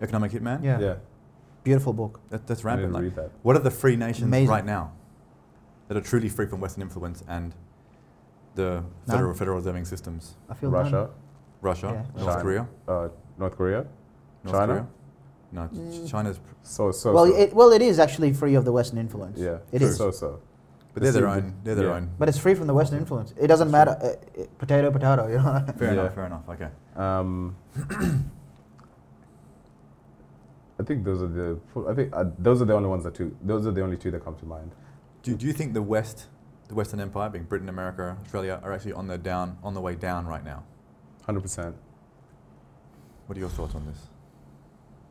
Economic Hitman? Yeah. Yeah, Beautiful book. That, that's rampant. Like, that. what are the free nations Amazing. right now that are truly free from Western influence and the federal, None. federal reserving systems? I feel Russia, none. Russia, Yeah. North China. Korea, uh, North Korea, North China? Korea. No, Ch- Mm. China's, so so. Well, so. it, well, it is actually free of the Western influence. yeah, it True. is. So so. but they're their This own. They're their yeah. own. But it's free from the Western influence. It doesn't matter. Uh, potato, potato. You know. Fair Yeah. enough. Fair enough. Okay. Um, I think those are the. I think uh, those are the only ones that two. Those are the only two that come to mind. Do, do you think the West, the Western Empire, being Britain, America, Australia, are actually on the down, on the way down right now? Hundred percent. What are your thoughts on this?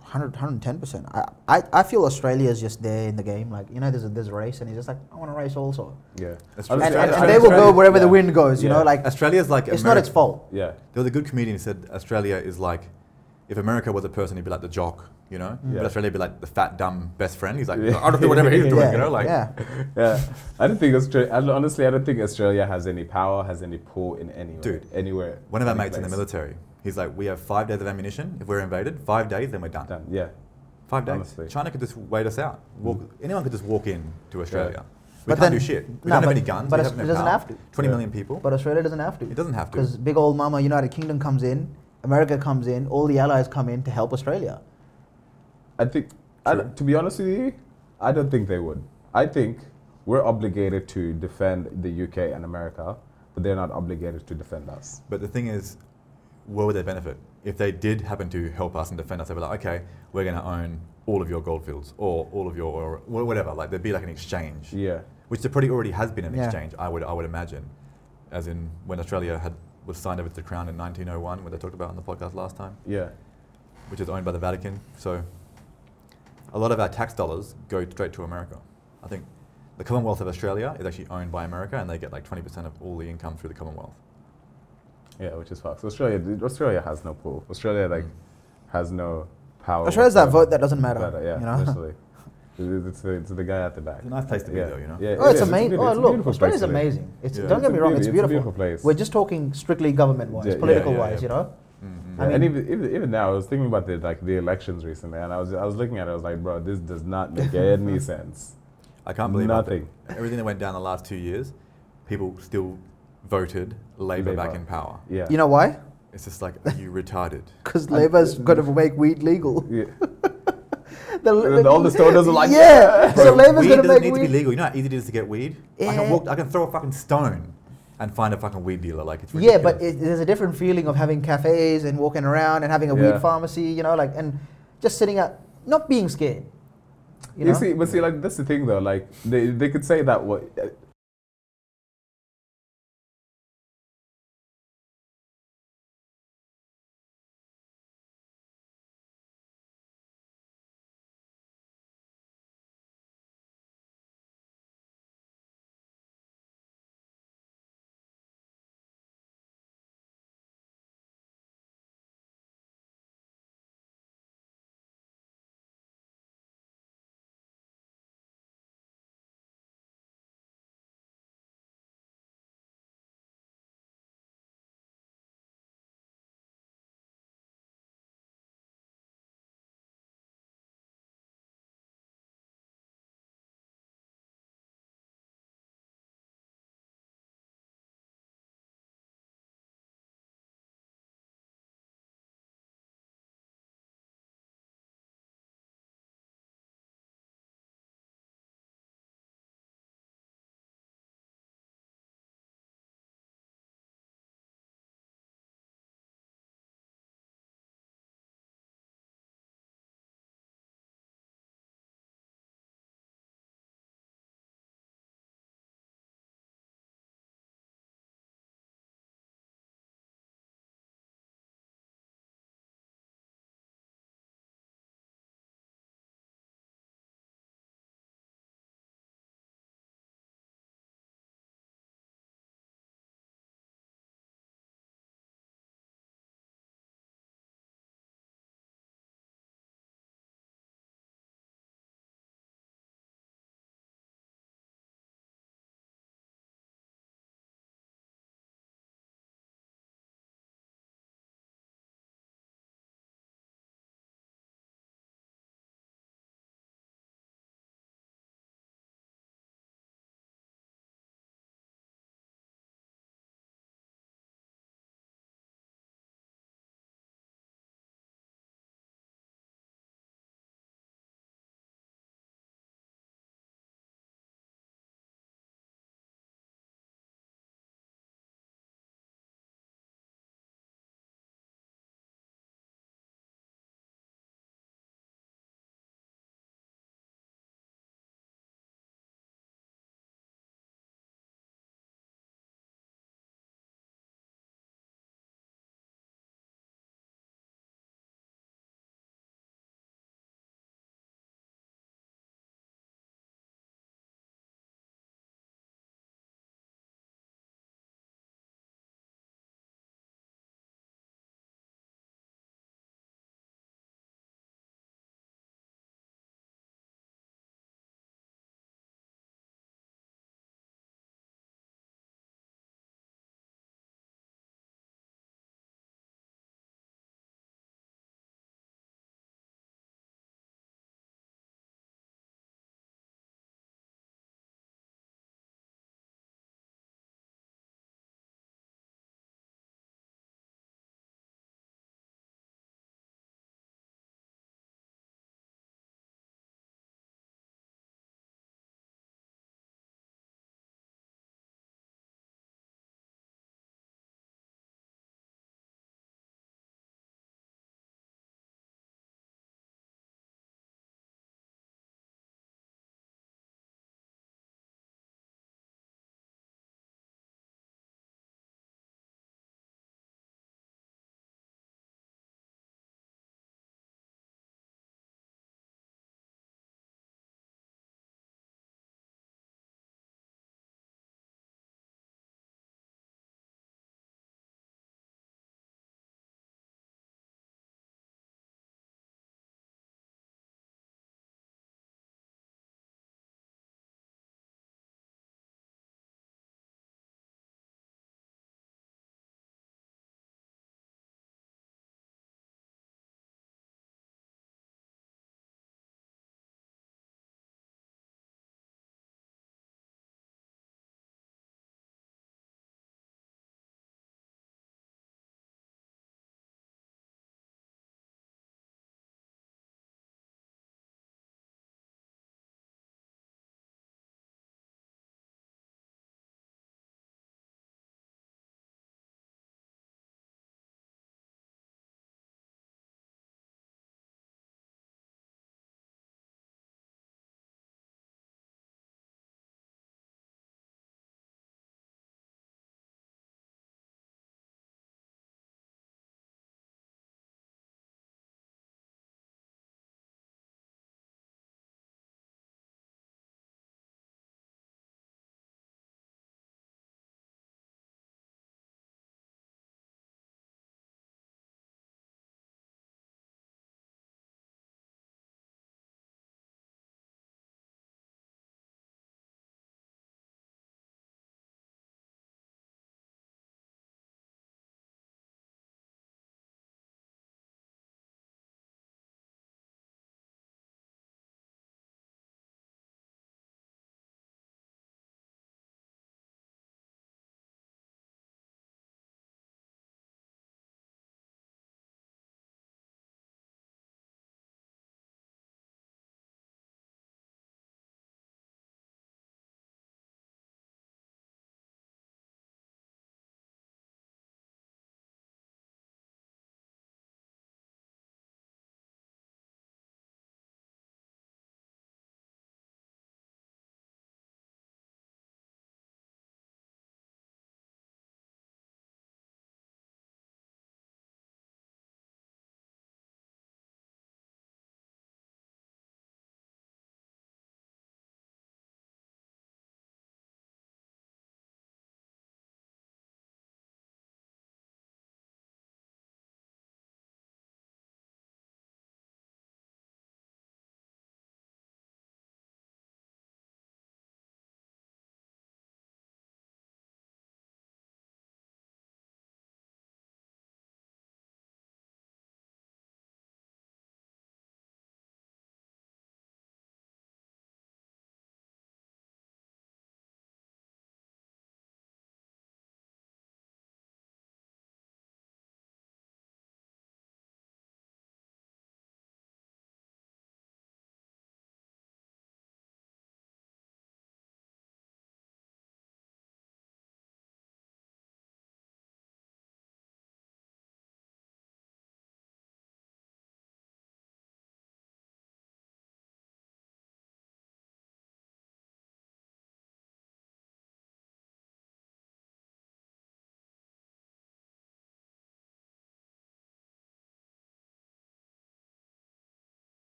100, 110%. I, I, I feel Australia is just there in the game. Like, you know, there's a, there's a race, and he's just like, I want to race also. Yeah. That's Honestly, And, and, and they will go Australia- wherever the wind goes, you Yeah. know? Like, Australia's like it's not its fault. Yeah. There was a good comedian who said Australia is like, if America was a person, he'd be like the jock, you know? Mm. Yeah. But Australia would be like the fat, dumb best friend. He's like, Yeah. I'll do whatever he's doing, yeah, you know? Like, yeah. Yeah. I don't think Australia. Honestly, I don't think Australia has any power, has any pull in anywhere. Dude, anywhere. One of our any mates in the military, he's like, we have five days of ammunition. If we're invaded, five days, then we're done. Done. Yeah. Five days. Honestly. China could just wait us out. Walk, Anyone could just walk in to Australia. We But can't then- do shit. We no, don't have any guns. but we it have no doesn't power. have to. 20 Yeah. million people. But Australia doesn't have to. it doesn't have to. Because big old mama United Kingdom comes in, America comes in, all the allies come in to help Australia. I think, I, to be honest with you, I don't think they would. I think we're obligated to defend the UK and America, but they're not obligated to defend us. But the thing is, what would they benefit? If they did happen to help us and defend us, they'd be like, okay, we're going to own all of your goldfields or all of your, or whatever. Like, there'd be like an exchange, Yeah. which there probably already has been an Yeah. exchange, I would, I would imagine. As in when Australia had, was signed over to the Crown in 1901, what they talked about on the podcast last time, Yeah. which is owned by the Vatican. So a lot of our tax dollars go straight to America. I think the Commonwealth of Australia is actually owned by America and they get like 20% of all the income through the Commonwealth. Yeah, which is facts. Australia, Australia has no pull. Australia like Mm. has no power. Australia's that vote that doesn't matter. yeah, you know? literally. It's, it's, the, it's the guy at the back. It's a nice place to be yeah. though, you know? Yeah, Oh, it it's is. amazing. beautiful- Oh, it's a look, beautiful place Australia's to amazing. It's, Yeah. Don't It's get me wrong, beauty- it's it's a beautiful. beautiful place. We're just talking strictly government-wise, Yeah, yeah, political-wise, yeah. you know? Mm-mm. I Yeah, and even, even even now, I was thinking about the like the elections recently, and I was I was looking at it. I was like, bro, this does not make any sense. I can't believe after nothing. everything that went down the last two years, people still voted Labour back in power. Yeah. You know why? It's just like, are you retarded? Because I- Labour's going to make weed legal. Yeah. The, And all the stoners are like, yeah. So Bro, Labour's weed going to doesn't need to be legal. You know how easy it is to get weed? Yeah. I can walk, I can throw a fucking stone and find a fucking weed dealer. Like it's Yeah, but it, there's a different feeling of having cafes and walking around and having a Yeah. weed pharmacy, you know, like, and just sitting out, not being scared. You You, see, but see, like that's the thing though. Like they they could say that what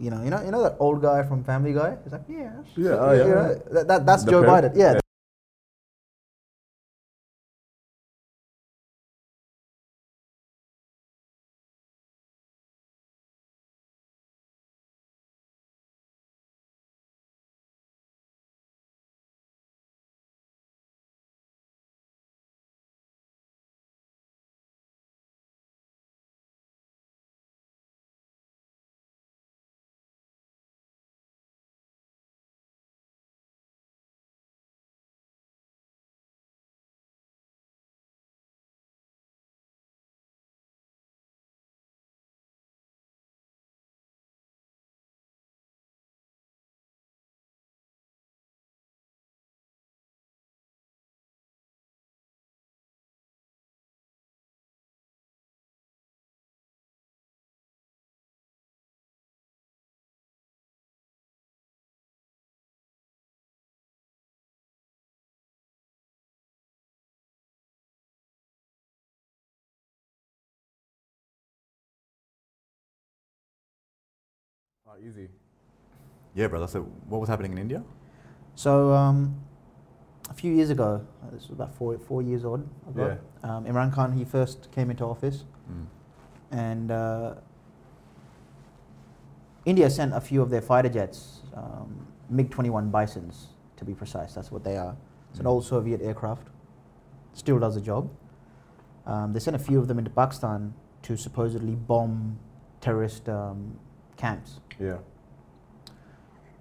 you know, you know, you know that old guy from Family Guy. He's like, yeah, Yeah, oh, yeah. know, that, that, that's The Joe parent? Biden. Yeah, Yeah. Oh, easy. Yeah, brother. So what was happening in India? So um, a few years ago, this was about four four years old ago. Um, Imran Khan he first came into office, Mm. and uh, India sent a few of their fighter jets, um, MiG-21 Bisons to be precise. That's what they are. It's an Mm. old Soviet aircraft. Still does the job. Um, they sent a few of them into Pakistan to supposedly bomb terrorist um, camps. Yeah.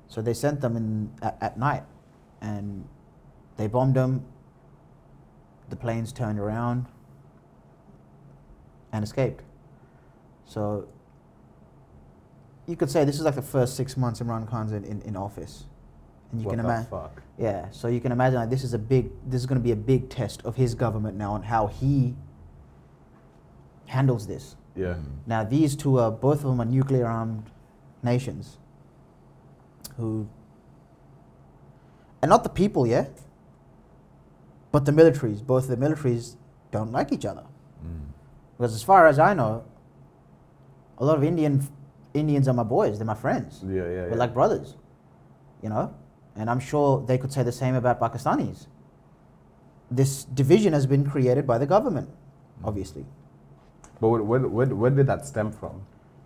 So they sent them in at, at night, and they bombed them. The planes turned around and escaped. So you could say this is like the first six months Imran Khan's in, in, in office, and you what can imagine. Yeah, so you can imagine like this is a big, this is going to be a big test of his government now on how he handles this. Yeah. Mm. Now these two are both of them are nuclear armed nations who and not the people, yeah, but the militaries. Both the militaries don't like each other Mm. because, as far as I know, a lot of Indian Indians are my boys. They're my friends. Yeah, yeah, We're yeah. like brothers, you know. And I'm sure they could say the same about Pakistanis. This division has been created by the government, obviously. But where, where, where, did that stem from?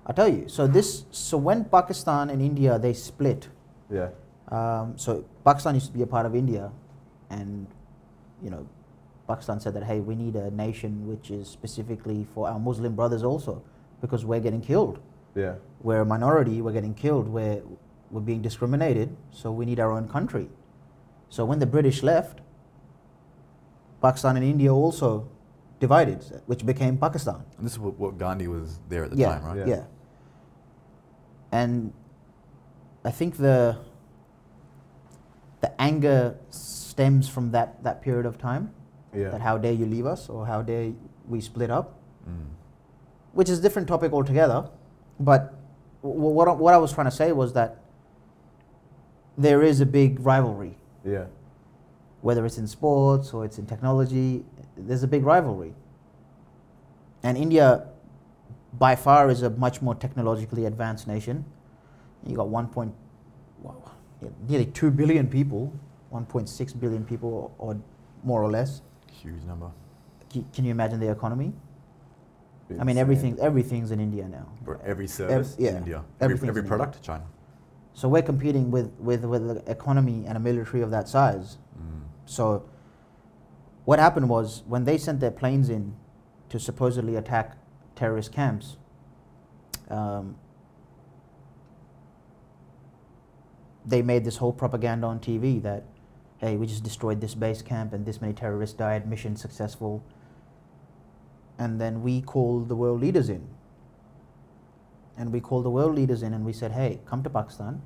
I'll tell you. So this, so when Pakistan and India they split, Yeah. um, so Pakistan used to be a part of India, and you know, Pakistan said that hey, we need a nation which is specifically for our Muslim brothers also, because we're getting killed. Yeah. We're a minority. We're getting killed. We're we're being discriminated. So we need our own country. So when the British left, Pakistan and India also divided, which became Pakistan. And this is what, what Gandhi was there at the yeah, time, right? Yeah. Yeah. And I think the the anger stems from that, that period of time. Yeah. That how dare you leave us or how dare we split up, Mm. which is a different topic altogether. But w- what I, what I was trying to say was that there is a big rivalry, Yeah. whether it's in sports or it's in technology. There's a big rivalry, and India, by far, is a much more technologically advanced nation. You got one point, wow, nearly two billion people, 1.6 billion people, or more or less. Huge number. C- Can you imagine the economy? I mean, everything, everything's in India now. For every service yeah, India. Every, every in India. product, China. So we're competing with, with, with an economy and a military of that size. Mm. So what happened was when they sent their planes in to supposedly attack terrorist camps, um, they made this whole propaganda on TV that, hey, we just destroyed this base camp and this many terrorists died, mission successful. And then we called the world leaders in. And we called the world leaders in and we said, hey, come to Pakistan,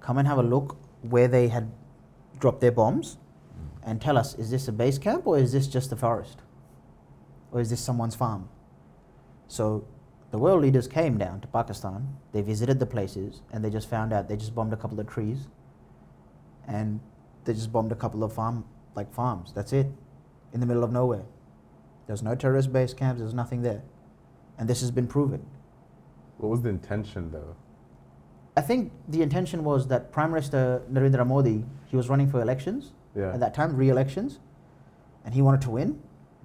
come and have a look where they had dropped their bombs. And tell us is this a base camp or is this just a forest? Or is this someone's farm? So the world leaders came down to Pakistan, they visited the places, and they just found out they just bombed a couple of trees and they just bombed a couple of farm like farms. That's it. In the middle of nowhere. There's no terrorist base camps, there's nothing there. And this has been proven. What was the intention though? I think the intention was that Prime Minister Narendra Modi, he was running for elections Yeah. at that time, re-elections, and he wanted to win.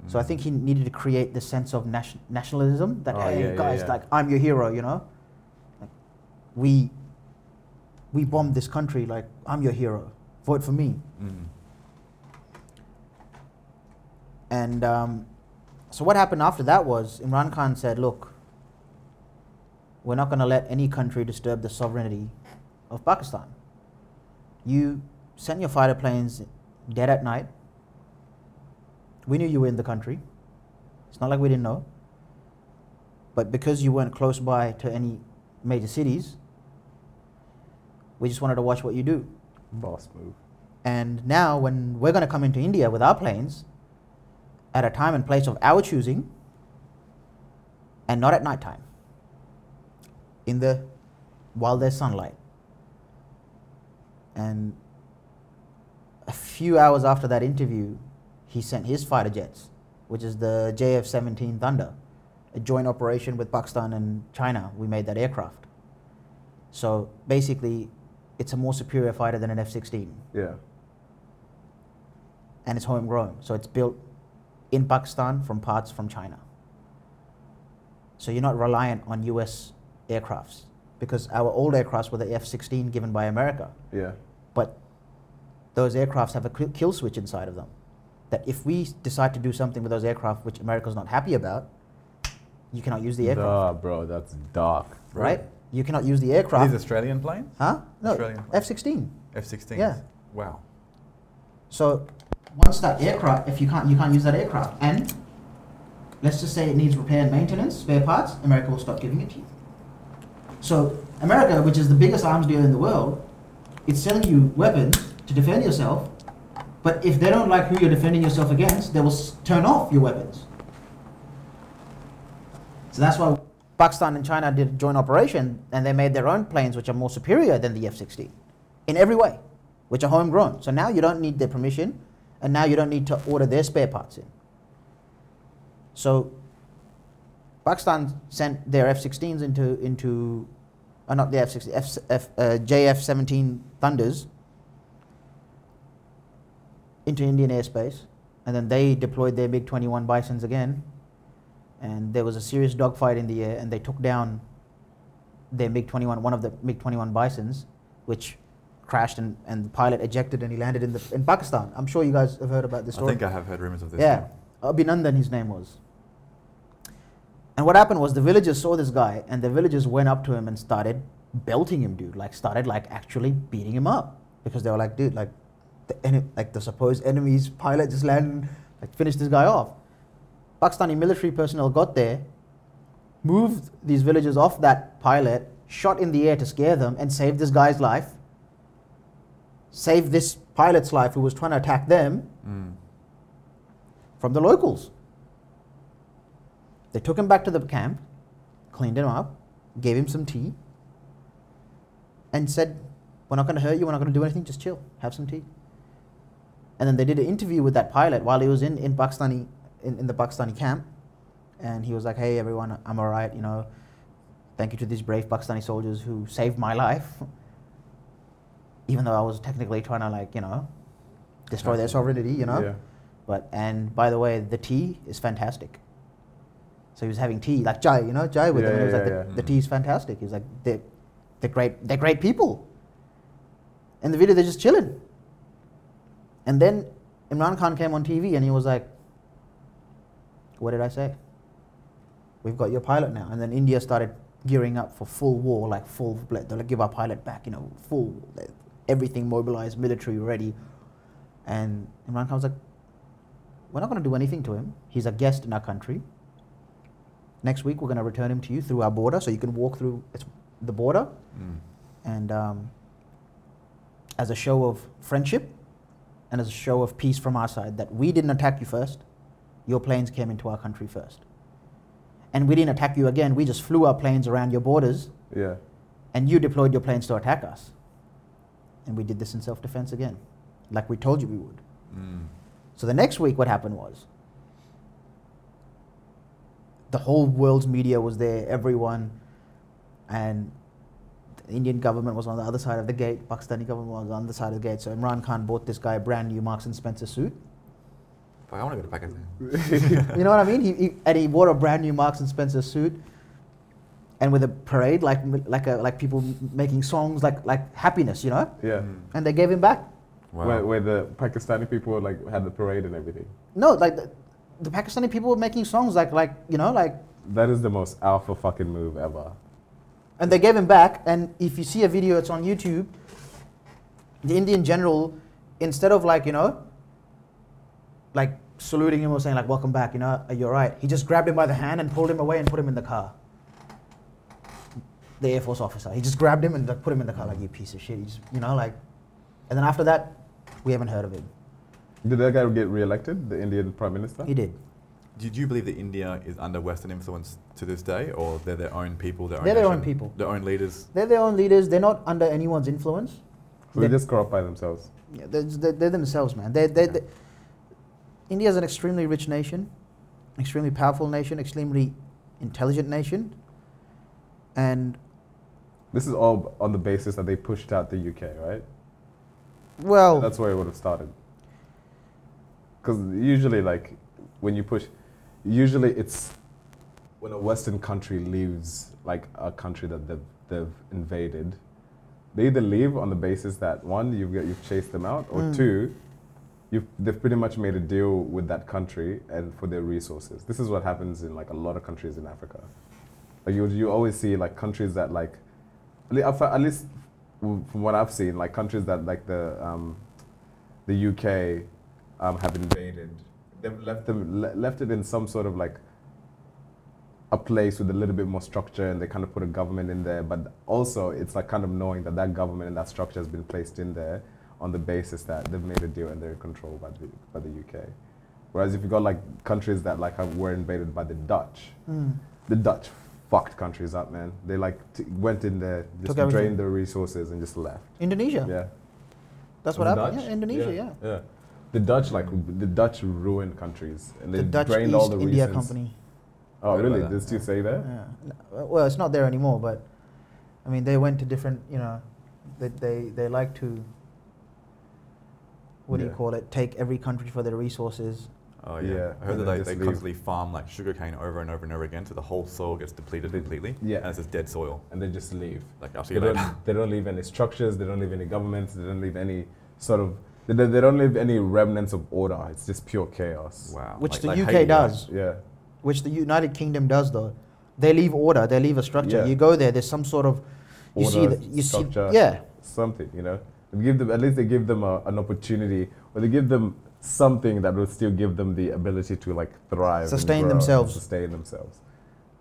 So I think he needed to create this sense of nation- nationalism that Oh, hey yeah, guys, yeah. like I'm your hero, you know. Like, we we bombed this country, like I'm your hero. Vote for me. Mm. And um, so what happened after that was Imran Khan said, look, we're not going to let any country disturb the sovereignty of Pakistan. You send your fighter planes dead at night. We knew you were in the country. It's not like we didn't know. But because you weren't close by to any major cities, we just wanted to watch what you do. Boss move. And now, when we're going to come into India with our planes at a time and place of our choosing, and not at night time, in the while there's sunlight. And a few hours after that interview, he sent his fighter jets, which is the JF 17 Thunder, a joint operation with Pakistan and China. We made that aircraft. So basically, it's a more superior fighter than an F 16 Yeah. and it's homegrown. So it's built in Pakistan from parts from China. So you're not reliant on US aircrafts because our old aircrafts were the F 16 given by America. Yeah. But those aircrafts have a kill- kill switch inside of them. That if we decide to do something with those aircraft which America's not happy about, you cannot use the aircraft. Duh, bro, that's dark. Right? You cannot use the Are aircraft. these Australian planes? huh? No, Australian. F 16. F-16. Yeah. Wow. So once that aircraft, if you can't, you can't use that aircraft, and let's just say it needs repair and maintenance, spare parts, America will stop giving it to you. So America, which is the biggest arms dealer in the world, it's selling you weapons to defend yourself. But if they don't like who you're defending yourself against, they will turn off your weapons. So that's why Pakistan and China did a joint operation, and they made their own planes, which are more superior than the F-16 in every way, which are homegrown. So now you don't need their permission, and now you don't need to order their spare parts in. So Pakistan sent their F-16s into into, uh, not the F-16, F, F, uh, JF-17 Thunders into Indian airspace, and then they deployed their MiG-21 Bisons again, and there was a serious dogfight in the air, and they took down their MiG-21, one of the MiG-21 Bisons, which crashed and, and the pilot ejected and he landed in the in Pakistan. I'm sure you guys have heard about this story. I think I have heard rumors of this. Yeah, Abhinandan, his name was. And what happened was the villagers saw this guy, and the villagers went up to him and started belting him, dude. Like started like actually beating him up because they were like, dude, like the like the supposed enemy's pilot just landed, like finished this guy off. Pakistani military personnel got there, moved these villagers off that pilot, shot in the air to scare them, and saved this guy's life. Saved this pilot's life who was trying to attack them Mm. from the locals. They took him back to the camp, cleaned him up, gave him some tea, and said, We're not going to hurt you, we're not going to do anything, just chill, have some tea. And then they did an interview with that pilot while he was in, in Pakistani in, in the Pakistani camp. And he was like, Hey everyone, I'm alright, you know. Thank you to these brave Pakistani soldiers who saved my life. Even though I was technically trying to like, you know, destroy their sovereignty, you know. Yeah. But and by the way, the tea is fantastic. So he was having tea like chai, you know, chai with Yeah, them. And he was yeah, like, yeah, the, yeah. the tea is fantastic. He's like, they're, they're great. They're great people. In the video, they're just chilling. And then Imran Khan came on TV and he was like, "What did I say? We've got your pilot now." And then India started gearing up for full war, like full. They'll give our pilot back, you know, full, everything mobilized, military ready. And Imran Khan was like, we're not going to do anything to him. He's a guest in our country. Next week, we're going to return him to you through our border so you can walk through the border. Mm. And um, as a show of friendship and as a show of peace from our side, that we didn't attack you first, your planes came into our country first. And we didn't attack you again, we just flew our planes around your borders Yeah. and you deployed your planes to attack us. And we did this in self defense again, like we told you we would. Mm. So the next week, what happened was the whole world's media was there, everyone, and The Indian government was on the other side of the gate. Pakistani government was on the side of the gate. So Imran Khan bought this guy a brand new Marks and Spencer suit. Fuck, I want to go to Pakistan. you know what I mean? He, he, and he wore a brand new Marks and Spencer suit. And with a parade, like like a, like people making songs, like like happiness, you know. Yeah. Mm. And they gave him back. Wow. Where, where the Pakistani people like had the parade and everything. No, like the, the Pakistani people were making songs, like like you know, like That is the most alpha fucking move ever. And they gave him back. And if you see a video, it's on YouTube. The Indian general, instead of like you know, like saluting him or saying like "Welcome back," you know, "You're right," he just grabbed him by the hand and pulled him away and put him in the car. The Air Force officer, he just grabbed him and like, put him in the car like you piece of shit. He just, you know, like, and then after that, we haven't heard of him. Did that guy get reelected, the Indian prime minister? He did. Did you believe that India is under Western influence to this day, or they're their own people, their own They're their own nation, people. their own leaders? They're their own leaders. They're not under anyone's influence. So they They- just corrupt by themselves. Yeah, they're, they're, they're themselves, man. They're, they're, Yeah. they India is an extremely rich nation, extremely powerful nation, extremely intelligent nation, and This is all on the basis that they pushed out the UK, right? well, That's where it would have started. Because usually, like, when you push, usually it's when a Western country leaves, like, a country that they've, they've invaded, they either leave on the basis that, one, you've, got, you've chased them out, or Mm. two, you've, they've pretty much made a deal with that country and for their resources. This is what happens in, like, a lot of countries in Africa. Like, you, you always see, like, countries that, like, at least from what I've seen, like countries that like the um, the UK um, have invaded, they've left them left it in some sort of like a place with a little bit more structure, and they kind of put a government in there. But also, it's like kind of knowing that that government and that structure has been placed in there on the basis that they've made a deal and they're controlled by the by the UK. Whereas if you got like countries that like have, were invaded by the Dutch, mm, the Dutch fucked countries up, man. They like t- went in there, just Took everything. drained their resources and just left. Indonesia. Yeah, That's what The happened. Dutch? Yeah, Indonesia. Yeah. yeah. The Dutch like the Dutch ruined countries and they The Dutch drained East all the India reasons. Company. Oh, really? about that. Did you say that? Yeah. Well, it's not there anymore, but I mean, they went to different. You know, they they, they like to. What do you call it? Take every country for their resources. Oh yeah. Yeah, I heard and that they, they leave. constantly farm like sugarcane over and over and over again, so the whole soil gets depleted They- completely. yeah. And it's just dead soil. And they just leave. Like I'll see They you don't, later. they don't leave any structures. They don't leave any governments. They don't leave any sort of. They, don't- they don't leave any remnants of order. It's just pure chaos. Wow. Which Like- the like UK Haiti, right? does. Yeah. which the United Kingdom does though. They leave order, they leave a structure. Yeah. You go there, there's some sort of you see Order, that you structure. see yeah. something, you know. They give them at least they give them a, an opportunity, or they give them something that will still give them the ability to like thrive, and Sustain grow and themselves. sustain themselves.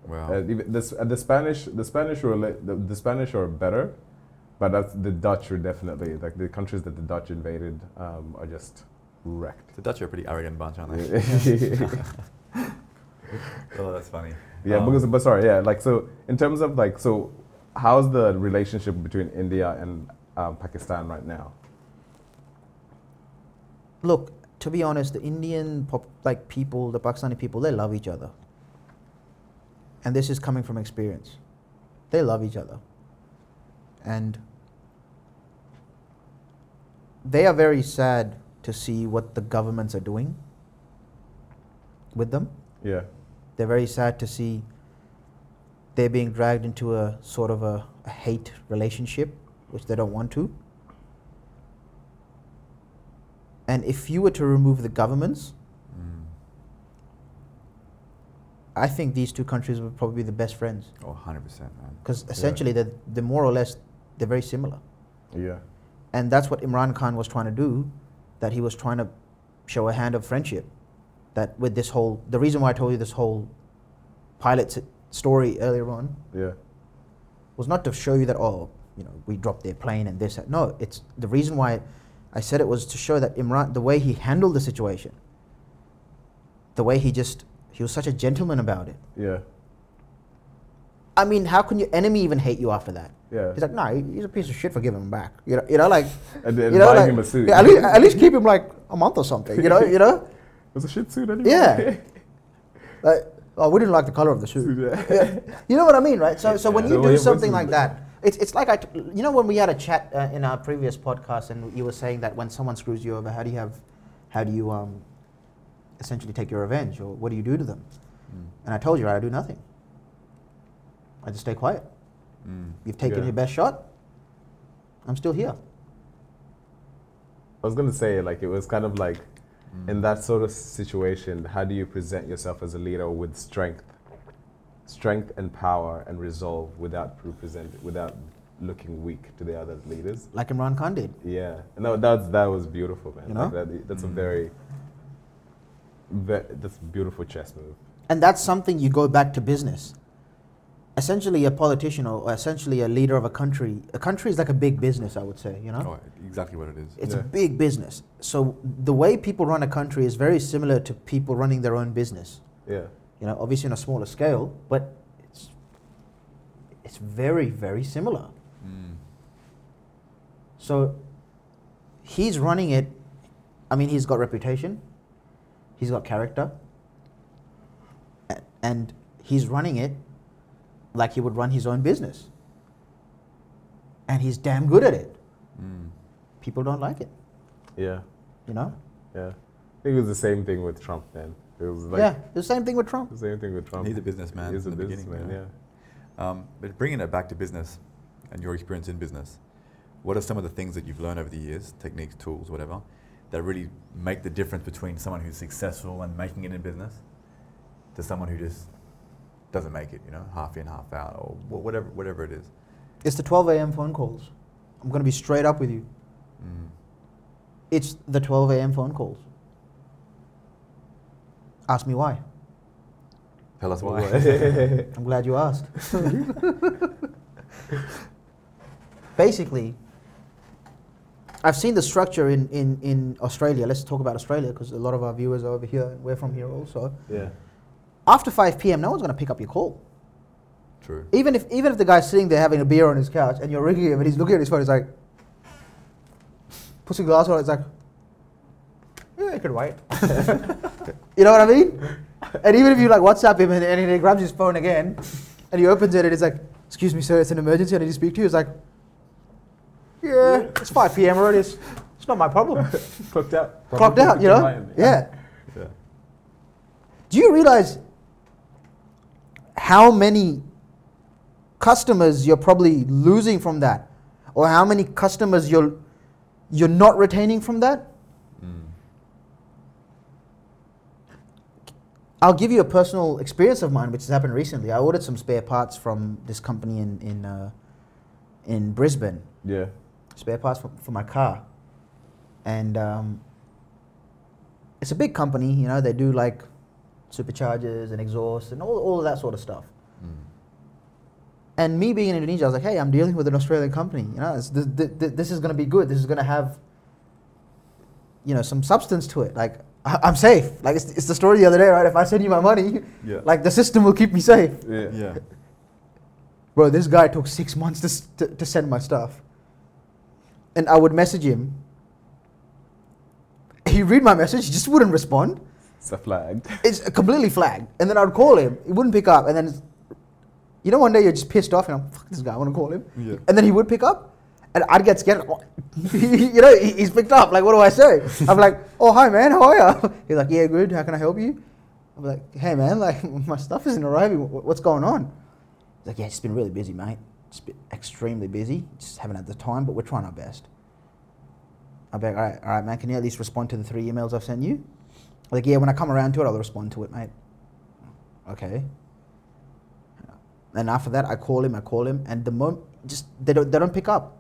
Wow. Uh, even this, uh, the Spanish, the Spanish were the, the Spanish are better, but that's, the Dutch are definitely like the countries that the Dutch invaded um, are just wrecked. the Dutch are a pretty arrogant bunch, aren't they? oh, that's funny. yeah Um, because but sorry, yeah, like so in terms of like so, how's the relationship between India and um, Pakistan right now? Look, to be honest, the Indian pop, like people, the Pakistani people, they love each other. And this is coming from experience. They love each other. And they are very sad to see what the governments are doing with them. Yeah, They're very sad to see they're being dragged into a sort of a, a hate relationship, which they don't want to. And if you were to remove the governments, Mm. I think these two countries would probably be the best friends Oh, 100%, man. because essentially they're, they're more or less they're very similar. yeah, And that's what Imran Khan was trying to do, that he was trying to show a hand of friendship. That with this whole, the reason why I told you this whole pilot story earlier on yeah, was not to show you that, oh, you know, we dropped their plane and this. that. No, it's the reason why I said it was to show that Imran, the way he handled the situation, the way he just, he was such a gentleman about it. yeah, I mean, how can your enemy even hate you after that? yeah. He's like, no, he's a piece of shit for giving him back. You know, you know, like, And then you know, buying like, him a suit. yeah, at, least, at least keep him like a month or something. You know, you know, It was a shit suit anyway. Yeah. like, oh, we didn't like the color of the suit. Yeah. You know what I mean, right? So, so when Yeah. you do something like that, It's, it's like I, t- you know, when we had a chat uh, in our previous podcast, and you were saying that when someone screws you over, how do you have, how do you um, essentially take your revenge, or what do you do to them? Mm. And I told you, right, I do nothing. I just stay quiet. Mm. You've taken Yeah. your best shot. I'm still here. I was gonna say like it was kind of like Mm. in that sort of situation, how do you present yourself as a leader with strength, strength and power and resolve without represent without looking weak to the other leaders? Like Imran Khan did. Yeah, no, that's that was beautiful, man. You Like know? that, that's a Mm. very, that's a beautiful chess move. And that's something you go back to business. Essentially, a politician or essentially a leader of a country, a country is like a big business, I would say, you know? Oh, exactly what it is. It's Yeah. a big business. So the way people run a country is very similar to people running their own business. Yeah, You know, obviously on a smaller scale, but it's it's very very similar. Mm. So he's running it. I mean, he's got reputation. He's got character. And he's running it like he would run his own business. And he's damn good at it. Mm. People don't like it, yeah, you know? yeah. I think it was the same thing with Trump, then. It was like yeah, the same thing with Trump. the same thing with Trump. He's a businessman He's a from the beginning, businessman, you know? yeah. Um, but bringing it back to business and your experience in business, what are some of the things that you've learned over the years, techniques, tools, whatever, that really make the difference between someone who's successful and making it in business to someone who just doesn't make it, you know, half in, half out, or wh- whatever, whatever it is? It's the 12 a.m. phone calls. I'm going to be straight up with you. Mm. It's the 12 a.m. phone calls. Ask me why. Tell us why. I'm glad you asked. Basically, I've seen the structure in, in, in Australia. Let's talk about Australia because a lot of our viewers are over here. We're from here also. yeah, After 5 p.m., no one's going to pick up your call. True. Even if, even if the guy's sitting there having a beer on his couch and you're ringing him and he's looking at his phone, he's like, puts a glass on it, it's like, yeah, you could wait. you know what I mean? And even if you like WhatsApp him and, and he grabs his phone again and he opens it and it's like, excuse me, sir, it's an emergency. I need to speak to you. It's like, yeah, it's 5 p.m. already. It's, it's not my problem. clocked out. Clocked out, you know? Yeah. Yeah. Do you realize how many customers you're probably losing from that? Or how many customers you're, you're not retaining from that? Mm. I'll give you a personal experience of mine, which has happened recently. I ordered some spare parts from this company in in, uh, in Brisbane, Yeah, spare parts for, for my car, and um, it's a big company. You know, they do like superchargers and exhaust and all all of that sort of stuff. Mm. And me being in Indonesia, I was like, hey, I'm dealing with an Australian company. You know, it's, th- th- th- this is going to be good. This is going to have, you know, some substance to it. Like, I- I'm safe. Like, it's, it's the story the other day, right? If I send you my money, Yeah. like, the system will keep me safe. yeah, yeah. Bro, this guy took six months to, s- to, to send my stuff. And I would message him. He'd read my message, he just wouldn't respond. It's a flag. It's completely flagged. And then I'd call him, he wouldn't pick up. And then, it's- you know, one day you're just pissed off and I'm, fuck this guy, I want to call him. Yeah. And then he would pick up. And I'd get scared. you know, he's picked up. Like, what do I say? I'm like, oh, hi, man, how are you? He's like, yeah, good. How can I help you? I'm like, hey, man, like, my stuff isn't arriving. What's going on? He's like, yeah, it's been really busy, mate. It's been extremely busy. Just haven't had the time, but we're trying our best. I'm like, all right, all right, man, can you at least respond to the three emails I've sent you? Like, yeah, when I come around to it, I'll respond to it, mate. Okay. And after that, I call him, I call him, and the moment, just, they don't, they don't pick up.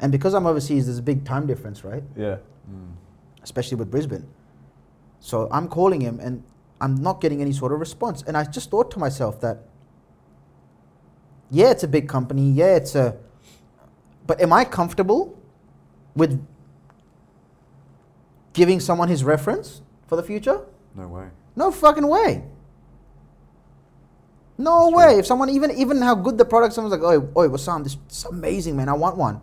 And because I'm overseas, there's a big time difference, right? Yeah, Mm. Especially with Brisbane. So I'm calling him, and I'm not getting any sort of response. And I just thought to myself that, yeah, it's a big company, yeah, it's a, but am I comfortable with giving someone his reference for the future? No way. No fucking way. No That's way. true. If someone even even how good the product, someone's like, oh, oh, Wasam, this is amazing, man. I want one.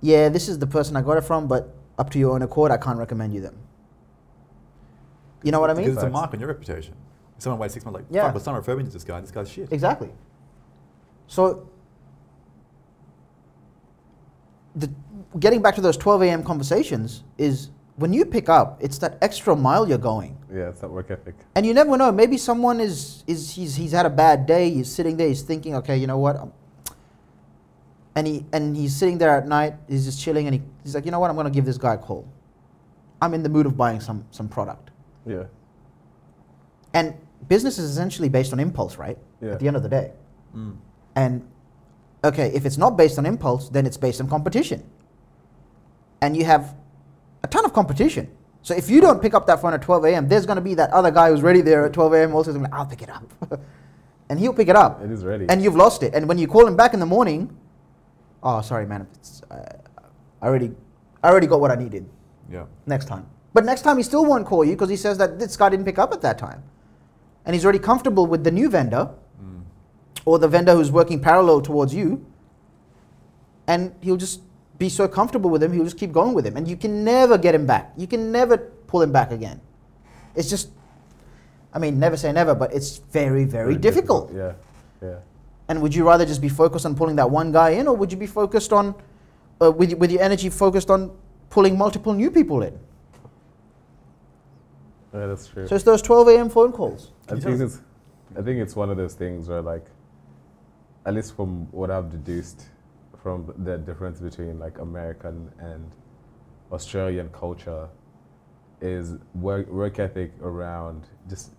Yeah, this is the person I got it from, but up to your own accord, I can't recommend you them. You know what I mean? Because it's a mark on your reputation. If someone waits six months, like, Yeah. fuck, someone referred to this guy. This guy's shit. Exactly. So the, getting back to those 12 a.m. conversations is when you pick up, it's that extra mile you're going. Yeah, it's that work ethic. And you never know. Maybe someone is is he's he's had a bad day. He's sitting there. He's thinking, okay, you know what? Um, and he and he's sitting there at night. He's just chilling, and he, he's like, you know what? I'm gonna give this guy a call. I'm in the mood of buying some some product. Yeah. And business is essentially based on impulse, right? Yeah. At the end of the day. Mm. And okay, if it's not based on impulse, then it's based on competition. And you have a ton of competition. So if you don't pick up that phone at 12 a.m., there's going to be that other guy who's ready there at 12 a.m. also going, I'll pick it up, and he'll pick it up, It is ready. and you've lost it. And when you call him back in the morning, oh, sorry, man, it's, uh, I already, I already got what I needed. Yeah. Next time, but next time he still won't call you because he says that this guy didn't pick up at that time, and he's already comfortable with the new vendor Mm. or the vendor who's working parallel towards you, and he'll just be so comfortable with him, he'll just keep going with him, and you can never get him back. You can never pull him back again. It's just, I mean, never say never, but it's very, very, difficult. Yeah. Yeah. And would you rather just be focused on pulling that one guy in, or would you be focused on, uh, with, with your energy focused on pulling multiple new people in? Yeah, that's true. So it's those 12 a.m. phone calls. I think it's, I think it's one of those things where, like, at least from what I've deduced from the difference between like American and Australian culture, is work, work ethic around just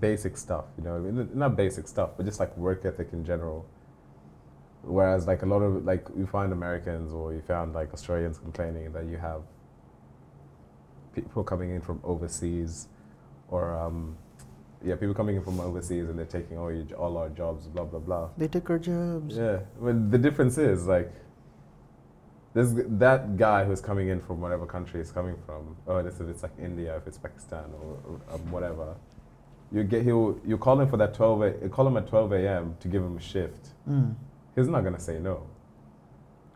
basic stuff. You know, I mean, not basic stuff, but just like work ethic in general. Whereas, like a lot of like you find Americans or you found like Australians complaining that you have people coming in from overseas, or um, yeah, people coming in from overseas and they're taking all, your, all our jobs, blah blah blah. They took our jobs. Yeah, but the difference is like this that guy who's coming in from whatever country he's coming from. Oh, this it's like India, if it's Pakistan or, or um, whatever. You get he'll you call him for that twelve. A, call him at twelve a.m. to give him a shift. Mm. He's not gonna say no.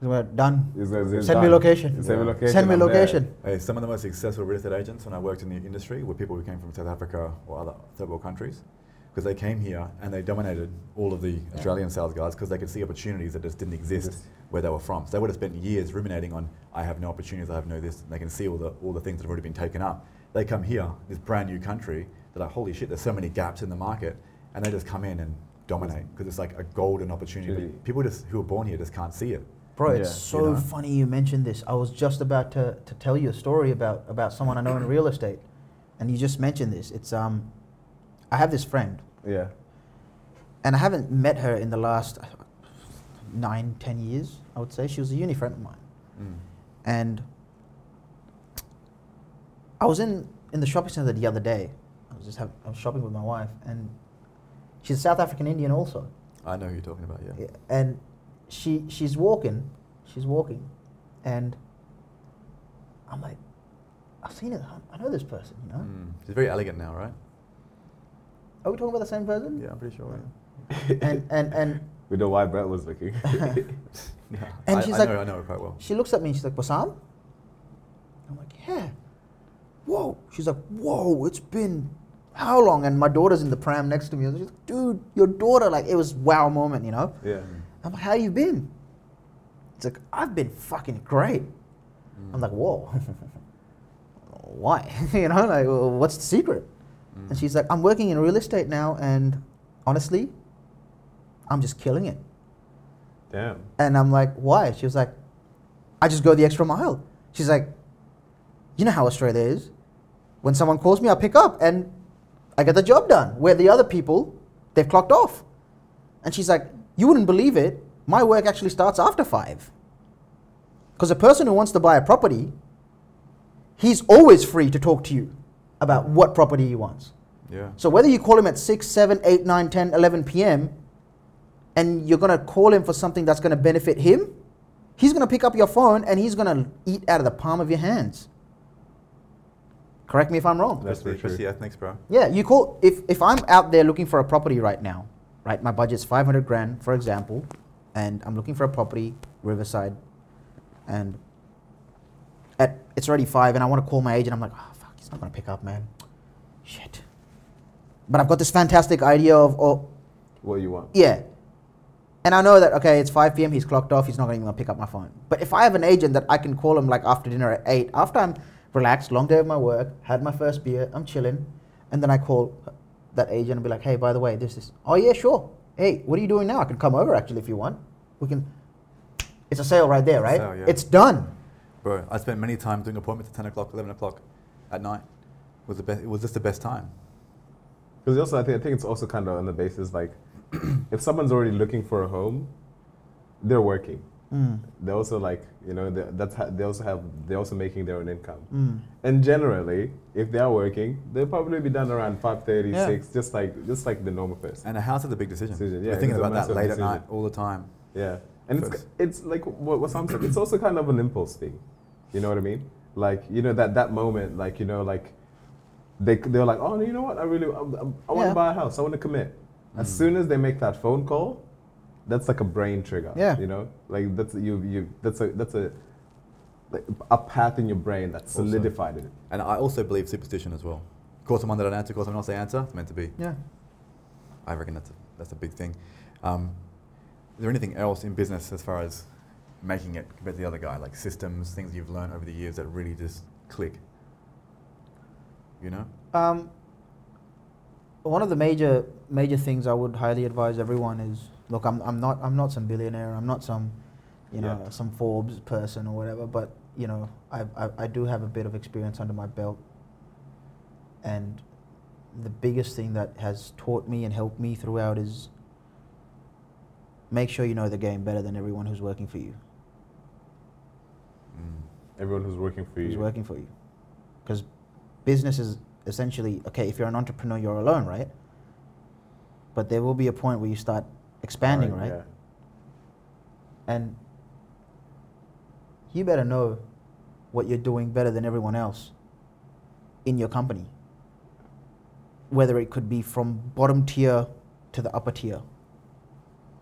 We're done. Send me done. location. Send me Yeah. location. Send me location. Hey, some of the most successful real estate agents when I worked in the industry were people who came from South Africa or other third world countries because they came here and they dominated all of the Australian sales guys because they could see opportunities that just didn't exist Exist. where they were from. So they would have spent years ruminating on, I have no opportunities, I have no this, and they can see all the, all the things that have already been taken up. They come here, this brand new country, they're like, holy shit, there's so many gaps in the market, and they just come in and dominate because it's like a golden opportunity. But people just who are born here just can't see it. Bro, it's Yeah. so You know? funny you mentioned this. I was just about to, to tell you a story about, about someone I know in real estate. And you just mentioned this. It's um I have this friend Yeah. and I haven't met her in the last nine, ten years, I would say. She was a uni friend of mine. Mm. And I was in, in the shopping center the other day. I was just have, I was shopping with my wife and she's a South African Indian also. I know who you're talking about, yeah. Yeah, and she she's walking, she's walking, and I'm like, I've seen it. I know this person. You know, Mm. She's very elegant now, right? are we talking about the same person? Yeah, I'm pretty sure. And and and We know why Brett was looking. Yeah. And I, she's I like- know, I know her quite well. she looks at me. and She's like, Wasam. I'm like, yeah. Whoa. She's like, whoa. It's been how long? And my daughter's in the pram next to me. And she's like, dude, your daughter. Like it was wow moment. You know. yeah. I'm like, how you been? It's like, I've been fucking great. Mm. I'm like, whoa. Why? you know, like, well, what's the secret? Mm. And she's like, I'm working in real estate now, and honestly, I'm just killing it. Damn. And I'm like, why? She was like, I just go the extra mile. She's like, you know how Australia is. When someone calls me, I pick up and I get the job done. Where the other people, they've clocked off. And she's like, you wouldn't believe it. My work actually starts after five. Because a person who wants to buy a property, he's always free to talk to you about what property he wants. Yeah. So whether you call him at 6, 7, 8, 9, 10, 11 p.m. and you're going to call him for something that's going to benefit him, he's going to pick up your phone and he's going to eat out of the palm of your hands. Correct me if I'm wrong. That's Especially, very true. especially ethnics, bro. Yeah, you call if if I'm out there looking for a property right now, right? My budget's 500 grand, for example, and I'm looking for a property, Riverside, and at it's already five, and I want to call my agent. I'm like, oh fuck, he's not gonna pick up, man. Shit. But I've got this fantastic idea of, oh What do you want? yeah, and I know that okay, it's 5 p.m. He's clocked off. He's not even gonna even pick up my phone. But if I have an agent that I can call him like after dinner at eight, after I'm relaxed, long day of my work, had my first beer, I'm chilling, and then I call that agent and be like, hey, by the way, this is. Oh yeah, sure. Hey, what are you doing now? I can come over actually if you want. We can. It's a sale right there, right? sale, yeah. It's done. Bro, I spent many times doing appointments at 10 o'clock, 11 o'clock at night. It was, the best, it was just the best time. Because also, I think, I think it's also kind of on the basis like, if someone's already looking for a home, they're working. Mm. They're also like, you know, they, that's ha- they also have they're also making their own income. Mm. And generally, if they are working, they'll probably be done around 5:30, Yeah. 6, just like just like the normal person. And a house is a big decision. Decision, yeah, You're thinking it's about that late decision. at night all the time. Yeah, and it's it's like what, what Sam said. It's also kind of an impulse thing. You know what I mean? Like you know that that moment, like you know, like they they're like, oh, you know what? I really I, I, want Yeah. to buy a house. I want to commit. As Mm. soon as they make that phone call, that's like a brain trigger. Yeah. You know, like that's you you that's a that's a a path in your brain that's Awesome. solidified it. And I also believe superstition as well. Call someone that I don't answer, call someone else they answer, it's meant to be. Yeah. I reckon that's a, that's a big thing. Um, is there anything else in business as far as making it compared to the other guy, like systems, things you've learned over the years that really just click? You know? Um, one of the major major things I would highly advise everyone is look, I'm, I'm not I'm not some billionaire. I'm not some you know Yeah. some Forbes person or whatever. But you know I, I I do have a bit of experience under my belt, and the biggest thing that has taught me and helped me throughout is make sure you know the game better than everyone who's working for you. Mm. Everyone who's working for you. who's working for you. Because business is essentially okay. If you're an entrepreneur, you're alone, right? But there will be a point where you start expanding, right? Yeah. And you better know what you're doing better than everyone else in your company. Whether it could be from bottom tier to the upper tier.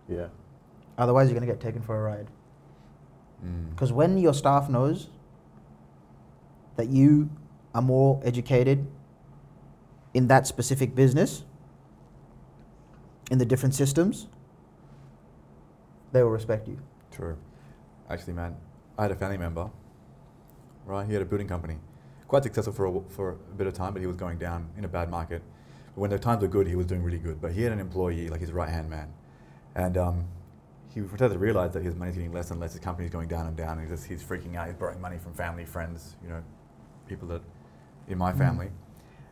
Yeah. Otherwise, you're going to get taken for a ride. Mm. Because when your staff knows that you are more educated in that specific business, in the different systems, they will respect you. True. Actually, man, I had a family member, right? He had a building company. Quite successful for a, for a bit of time, but he was going down in a bad market. But when the times were good, he was doing really good. But he had an employee, like his right hand man. And um, he started to realize that his money's getting less and less, his company's going down and down. And he's, just, he's freaking out. He's borrowing money from family, friends, you know, people that in my Mm. family.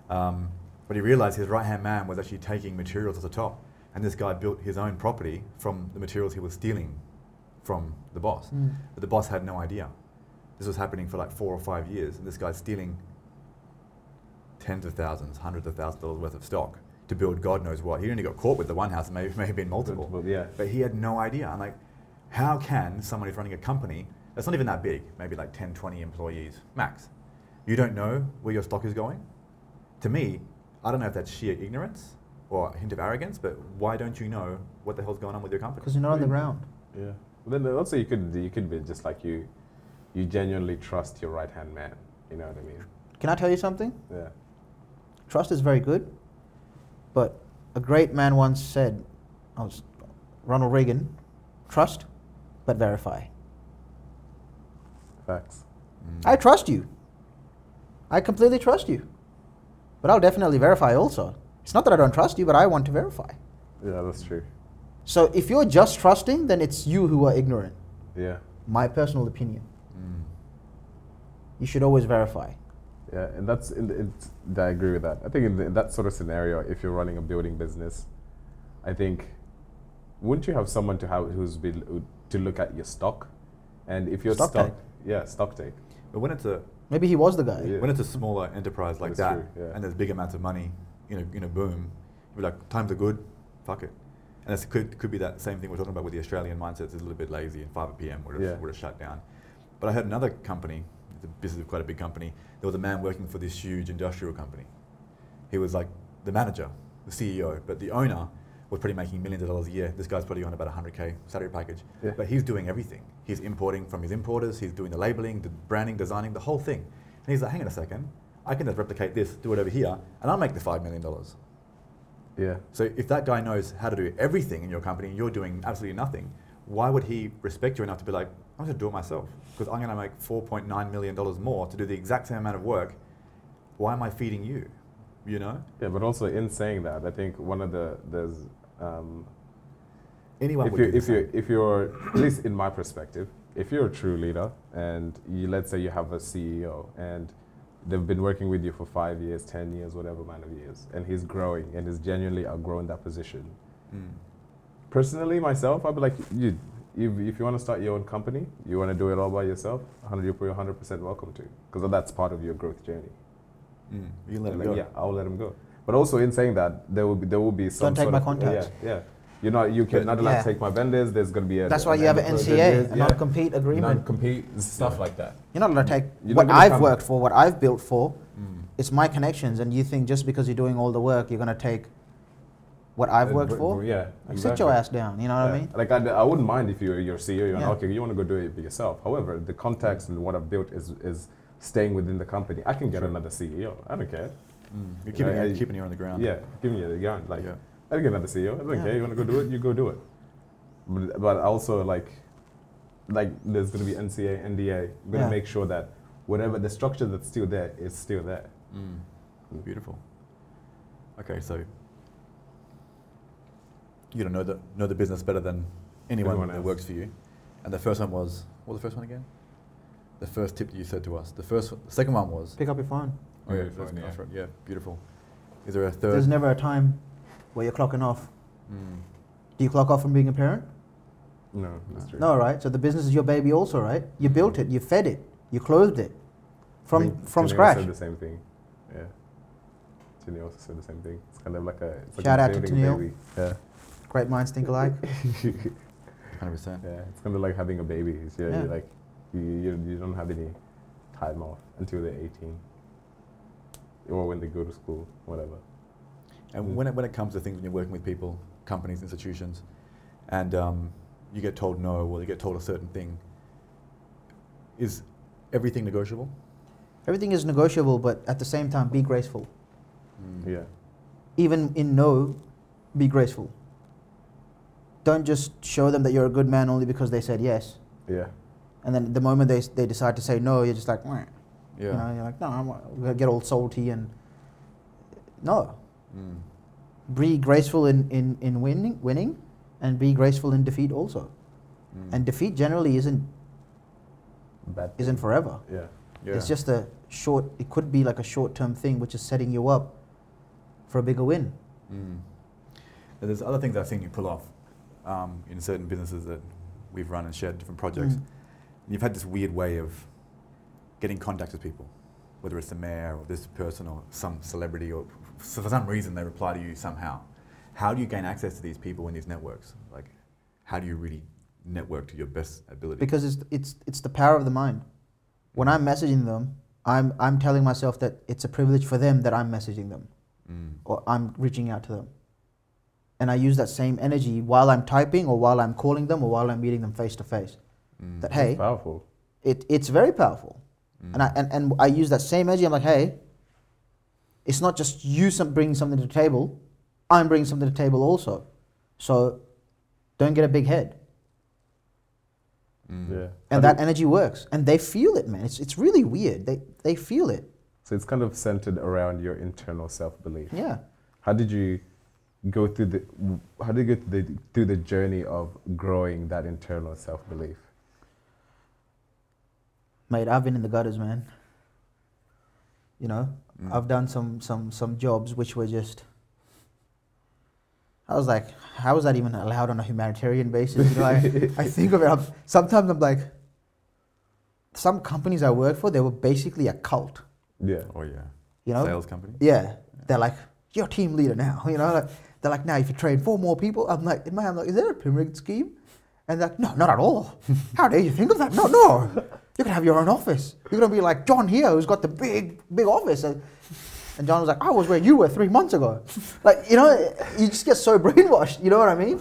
Um, but he realized his right hand man was actually taking materials at the top. And this guy built his own property from the materials he was stealing from the boss. Hmm. But the boss had no idea. This was happening for like four or five years, and this guy's stealing tens of thousands, hundreds of thousands of dollars worth of stock to build God knows what. He only got caught with the one house, maybe it may have been multiple. Multiple, yeah. But he had no idea. I'm like, how can someone who's running a company that's not even that big, maybe like 10, 20 employees max, you don't know where your stock is going? To me, I don't know if that's sheer ignorance or a hint of arrogance, but why don't you know what the hell's going on with your company? Because you're not on the ground. Yeah. But then also you could you could be just like you, you genuinely trust your right hand man. You know what I mean? Can I tell you something? Yeah. Trust is very good, but a great man once said, I was Ronald Reagan, trust, but verify. Facts. Mm. I trust you. I completely trust you. But I'll definitely verify also. It's not that I don't trust you, but I want to verify. Yeah, that's true. So if you're just trusting, then it's you who are ignorant. Yeah. My personal opinion. Mm. You should always verify. Yeah, and that's in the, it's, I agree with that. I think in, the, in that sort of scenario, if you're running a building business, I think wouldn't you have someone to have who's be, who- to look at your stock, and if your Stock stock, take. yeah, stock take. But when it's a Maybe he was the guy. Yeah. when it's a smaller enterprise like That's that, true, yeah. and there's big amounts of money in a, in a boom, you're like, times are good, fuck it. And it could, could be that same thing we're talking about with the Australian mindset. It's a little bit lazy, and 5 p.m. would have, Yeah. would have shut down. But I had another company, the business is quite a big company, there was a man working for this huge industrial company. He was like the manager, the CEO, but the owner was probably making millions of dollars a year. This guy's probably on about 100k salary package. Yeah. But he's doing everything. He's importing from his importers, he's doing the labeling, the branding, designing, the whole thing. And he's like, hang on a second, I can just replicate this, do it over here, and I'll make the $5 million. Yeah. So if that guy knows how to do everything in your company and you're doing absolutely nothing, why would he respect you enough to be like, I'm going to do it myself because I'm going to make 4.9 million dollars more to do the exact same amount of work. Why am I feeding you? You know, Yeah, but also in saying that, I think one of the there's um, anyone if you if you if you're at least in my perspective, if you're a true leader and you let's say you have a CEO and they've been working with you for five years, ten years, whatever amount of years, and he's growing and is genuinely outgrowing that position. Mm. Personally, myself, I'd be like, you, if, if you want to start your own company, you want to do it all by yourself, 100, you're 100% welcome to, because that's part of your growth journey. Mm. You let him Like, go. Yeah, I'll let him go. But also in saying that, there will be there will be some Don't take sort my of contacts. Yeah, yeah. You're not you can not allowed Yeah. to take my vendors. There's going to be a. That's why you have an NCA, a yeah. non-compete agreement. non-compete stuff like that. You're not allowed to take You're what I've worked for, what I've built for. Mm. It's my connections, and you think just because you're doing all the work, you're going to take what I've Uh, worked br- for? br- Yeah, Like, Sit your ass down. You know what I mean? Like I, I wouldn't mind if you're your CEO. You're Yeah. okay. You want to go do it by yourself. However, the contacts and what I've built is is staying within the company. I can get another CEO. I don't care. Mm. You're keeping, I- it, I- keeping it on the ground. Yeah, give me the gun. Like yeah. I can get another CEO. It's okay. Yeah. You want to go do it? You go do it. But, but also like, like there's going to be NCA, NDA. We're going to Yeah. make sure that whatever the structure that's still there is still there. Mm. Beautiful. Okay, so you don't know the know the business better than anyone, Anyone that else. works for you. And the first one was what was the first one again? The first tip that you said to us. The first, the second one was. Pick up your phone. Oh yeah, Yeah, phone, yeah. that's right. Yeah, beautiful. Is there a third? There's never a time where you're clocking off. Mm. Do you clock off from being a parent? No, that's true. No, right? So the business is your baby also, right? You built it, you fed it, you clothed it I from from Janelle scratch. said the same thing. Yeah. Jenny also said the same thing. It's kind of like a it's like Shout a out to building Tennille. baby. Yeah. Great minds think alike. Hundred percent. Yeah, it's kind of like having a baby. It's, yeah, Yeah. You like you, you, you don't have any time off until they're 18, or when they go to school, whatever. And Mm. when it, when it comes to things when you're working with people, companies, institutions, and um, you get told no or you get told a certain thing, is everything negotiable? Everything is negotiable, but at the same time, be graceful. Mm. Yeah, Even in no, be graceful. Don't just show them that you're a good man only because they said yes. yeah, And then the moment they, they decide to say no, you're just like, "Meh." Yeah. you know, you're like, no, I'm gonna get all salty and no. Mm. Be graceful in, in, in winning, winning, and be graceful in defeat also. Mm. And defeat generally isn't bad. isn't forever. Yeah, yeah. It's just a short. It could be like a short term thing, which is setting you up for a bigger win. Mm. There's other things I've seen you pull off um, in certain businesses that we've run and shared different projects. Mm. You've had this weird way of getting contact with people, whether it's the mayor or this person or some celebrity, or so for some reason they reply to you somehow. How do you gain access to these people in these networks? Like, how do you really network to your best ability? Because it's it's it's the power of the mind. When I'm messaging them, I'm I'm telling myself that it's a privilege for them that I'm messaging them Mm. or I'm reaching out to them. And I use that same energy while I'm typing or while I'm calling them or while I'm meeting them face to face. That It's hey, powerful. it, it's very powerful. Mm. And, I, and, and I use that same energy. I'm like, hey, it's not just you some, bringing something to the table, I'm bringing something to the table also. So don't get a big head. Mm. Yeah, And How that energy works. And they feel it, man. It's, it's really weird. They, they feel it. so it's kind of centered around your internal self belief. Yeah. How did you go through the how did you go through the, through the journey of growing that internal self belief? Mate, I've been in the gutters, man. You know, Mm. I've done some, some, some jobs which were just. I was like, how is that even allowed on a humanitarian basis? You know, I, I think of it. I'm, sometimes I'm like, some companies I work for, they were basically a cult. Yeah, Oh yeah. You know, Sales company. yeah, they're like, you're team leader now. You know, like, they're like, now if you train four more people, I'm like, in my, I'm like, is there a pyramid scheme? And they're like, no, not at all. How dare you think of that? No, no. You can have your own office. You're gonna be like John here, who's got the big, big office. And, and John was like, I was where you were three months ago. Like, you know, you just get so brainwashed. You know what I mean?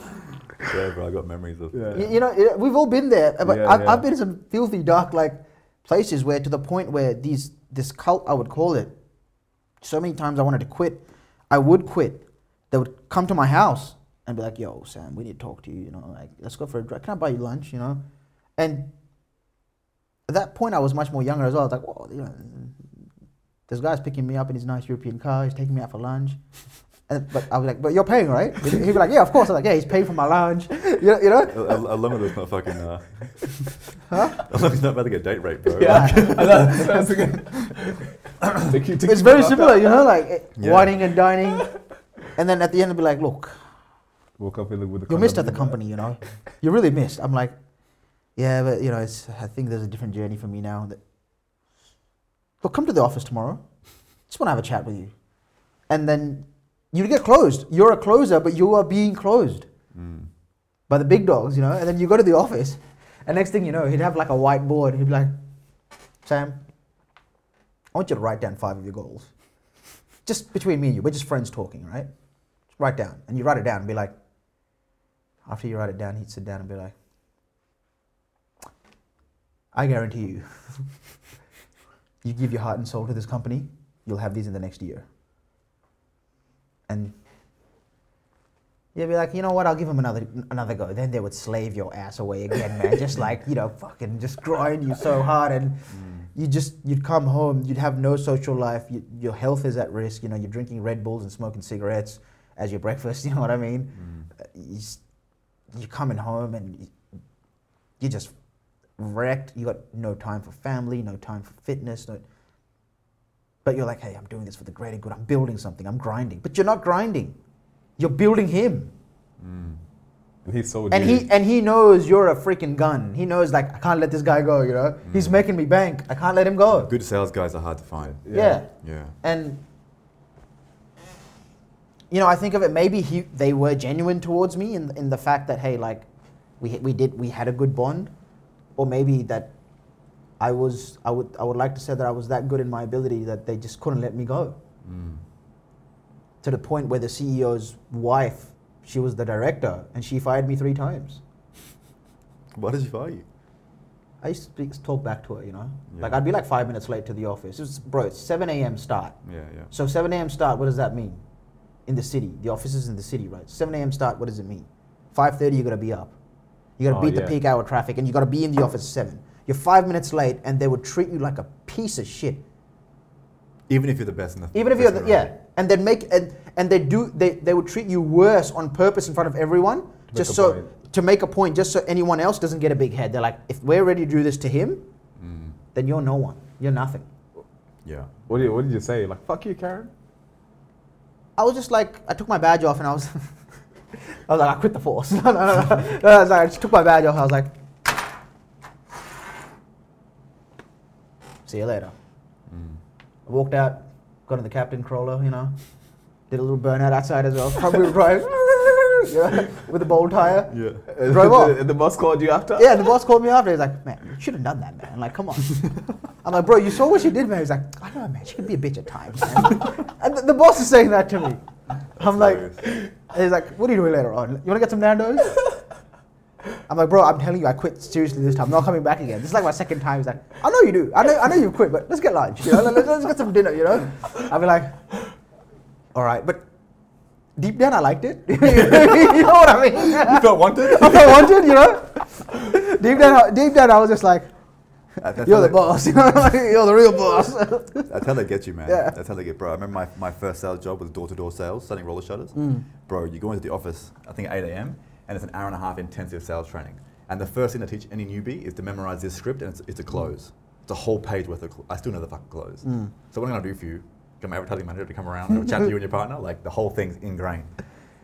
Yeah, bro. I got memories of. Yeah. You, you know, we've all been there. But Yeah, I've, yeah. I've been in some filthy, dark, like places where, to the point where these this cult, I would call it. So many times I wanted to quit. I would quit. they would come to my house and be like, "Yo, Sam, we need to talk to you. You know, like let's go for a drive. Can I buy you lunch? You know?" And at that point, I was much more younger as well. I was like, "Whoa, you know, this guy's picking me up in his nice European car. He's taking me out for lunch." And, but I was like, "But you're paying, right?" He'd be like, "Yeah, of course." I was like, "Yeah, he's paying for my lunch." You know, you know? As as long as it's not fucking. Uh, As long as it's not about to get date rape, bro. Yeah, that's good- Take you- take It's very similar, you know, like eh, Yeah. whining and dining, and then at the end, it'd be like, "Look, Woke up with the, with the you missed at condom the company, you know. You really missed." I'm like, "Yeah, but you know, it's. I think there's a different journey for me now. That, look, come to the office tomorrow. Just want to have a chat with you, and then you get closed. You're a closer, but you are being closed Mm. by the big dogs, you know. And then you go to the office, and next thing you know, he'd have like a whiteboard. He'd be like, "Sam, I want you to write down five of your goals. Just between me and you, we're just friends talking, right? Just write down. And you write it down and be like, after you write it down, he'd sit down and be like, I guarantee you, you give your heart and soul to this company, you'll have these in the next year. And you'd be like, you know what, I'll give them another another go. Then they would slave your ass away again, man. just like, you know, fucking just grind you so hard and you just you'd come home you'd have no social life you, your health is at risk you know you're drinking red bulls and smoking cigarettes as your breakfast you know what i mean Mm. Uh, you you're coming home and you, you're just wrecked you got no time for family no time for fitness no, but you're like hey i'm doing this for the greater good i'm building something i'm grinding but you're not grinding you're building him Mm. And he sold and he and he knows you're a freaking gun. He knows like I can't let this guy go. You know, he's making me bank. I can't let him go. Good sales guys are hard to find. Yeah. Yeah. and you know, I think of it. Maybe he they were genuine towards me in in the fact that hey, like we we did we had a good bond, or maybe that I was I would I would like to say that I was that good in my ability that they just couldn't let me go Mm. to the point where the CEO's wife, she was the director, and she fired me three times. Why did she fire you? I used to speak, talk back to her, you know. Like I'd be like five minutes late to the office. It was, bro, it's 7 a.m. start. Yeah, yeah. So 7 a.m. start, what does that mean? In the city, the office is in the city, right? 7 a.m. start, what does it mean? 5:30, you gotta be up. You gotta Oh, beat the peak hour traffic, and you gotta be in the office at seven. You're five minutes late, and they would treat you like a piece of shit. Even if you're the best in the Even if you're the, in yeah, and they'd make and and they do they they would treat you worse on purpose in front of everyone, make just so point. to make a point, just so anyone else doesn't get a big head. They're like, if we're ready to do this to him, Mm. then you're no one. You're nothing. Yeah. What did, what did you say? Like, fuck you, Karen? I was just like, I took my badge off and I was, I was like, I quit the force. no, no, no, no. No, I was like, I just took my badge off. I was like, see you later. Mm. I walked out, got in the captain crawler, you know, did a little burnout outside as well. Probably drive, you know, with a bowl tire. Yeah. Drove off. the, the boss called you after? Yeah, the boss called me after. He's like, man, you should have done that, man. Like, come on. I'm like, bro, you saw what she did, man. He's like, I know, man. She can be a bitch at times, man. and the, the boss is saying that to me. I'm like, hilarious. he's like, what are you doing later on? You want to get some Nando's? I'm like, bro, I'm telling you, I quit seriously this time. I'm not coming back again. This is like my second time. He's like, I know you do. I know, I know you've quit, but let's get lunch. You know, let's, let's get some dinner. You know, I'll be like, all right, but deep down, I liked it. you know what I mean? You felt wanted? I felt wanted, you know. Deep down, deep down, I was just like, that's "You're the boss. You're the real boss." That's how they get you, man. Yeah. That's how they get, bro. I remember my, my first sales job was door to door sales, selling roller shutters. Mm. Bro, you go into the office, I think at 8 a.m., and it's an hour and a half intensive sales training. And the first thing they teach any newbie is to memorize this script, and it's, it's a close. It's a whole page worth of. Cl- I still know the fucking close. Mm. So what I'm gonna do for you? Get my advertising manager to come around and chat to you and your partner. Like the whole thing's ingrained.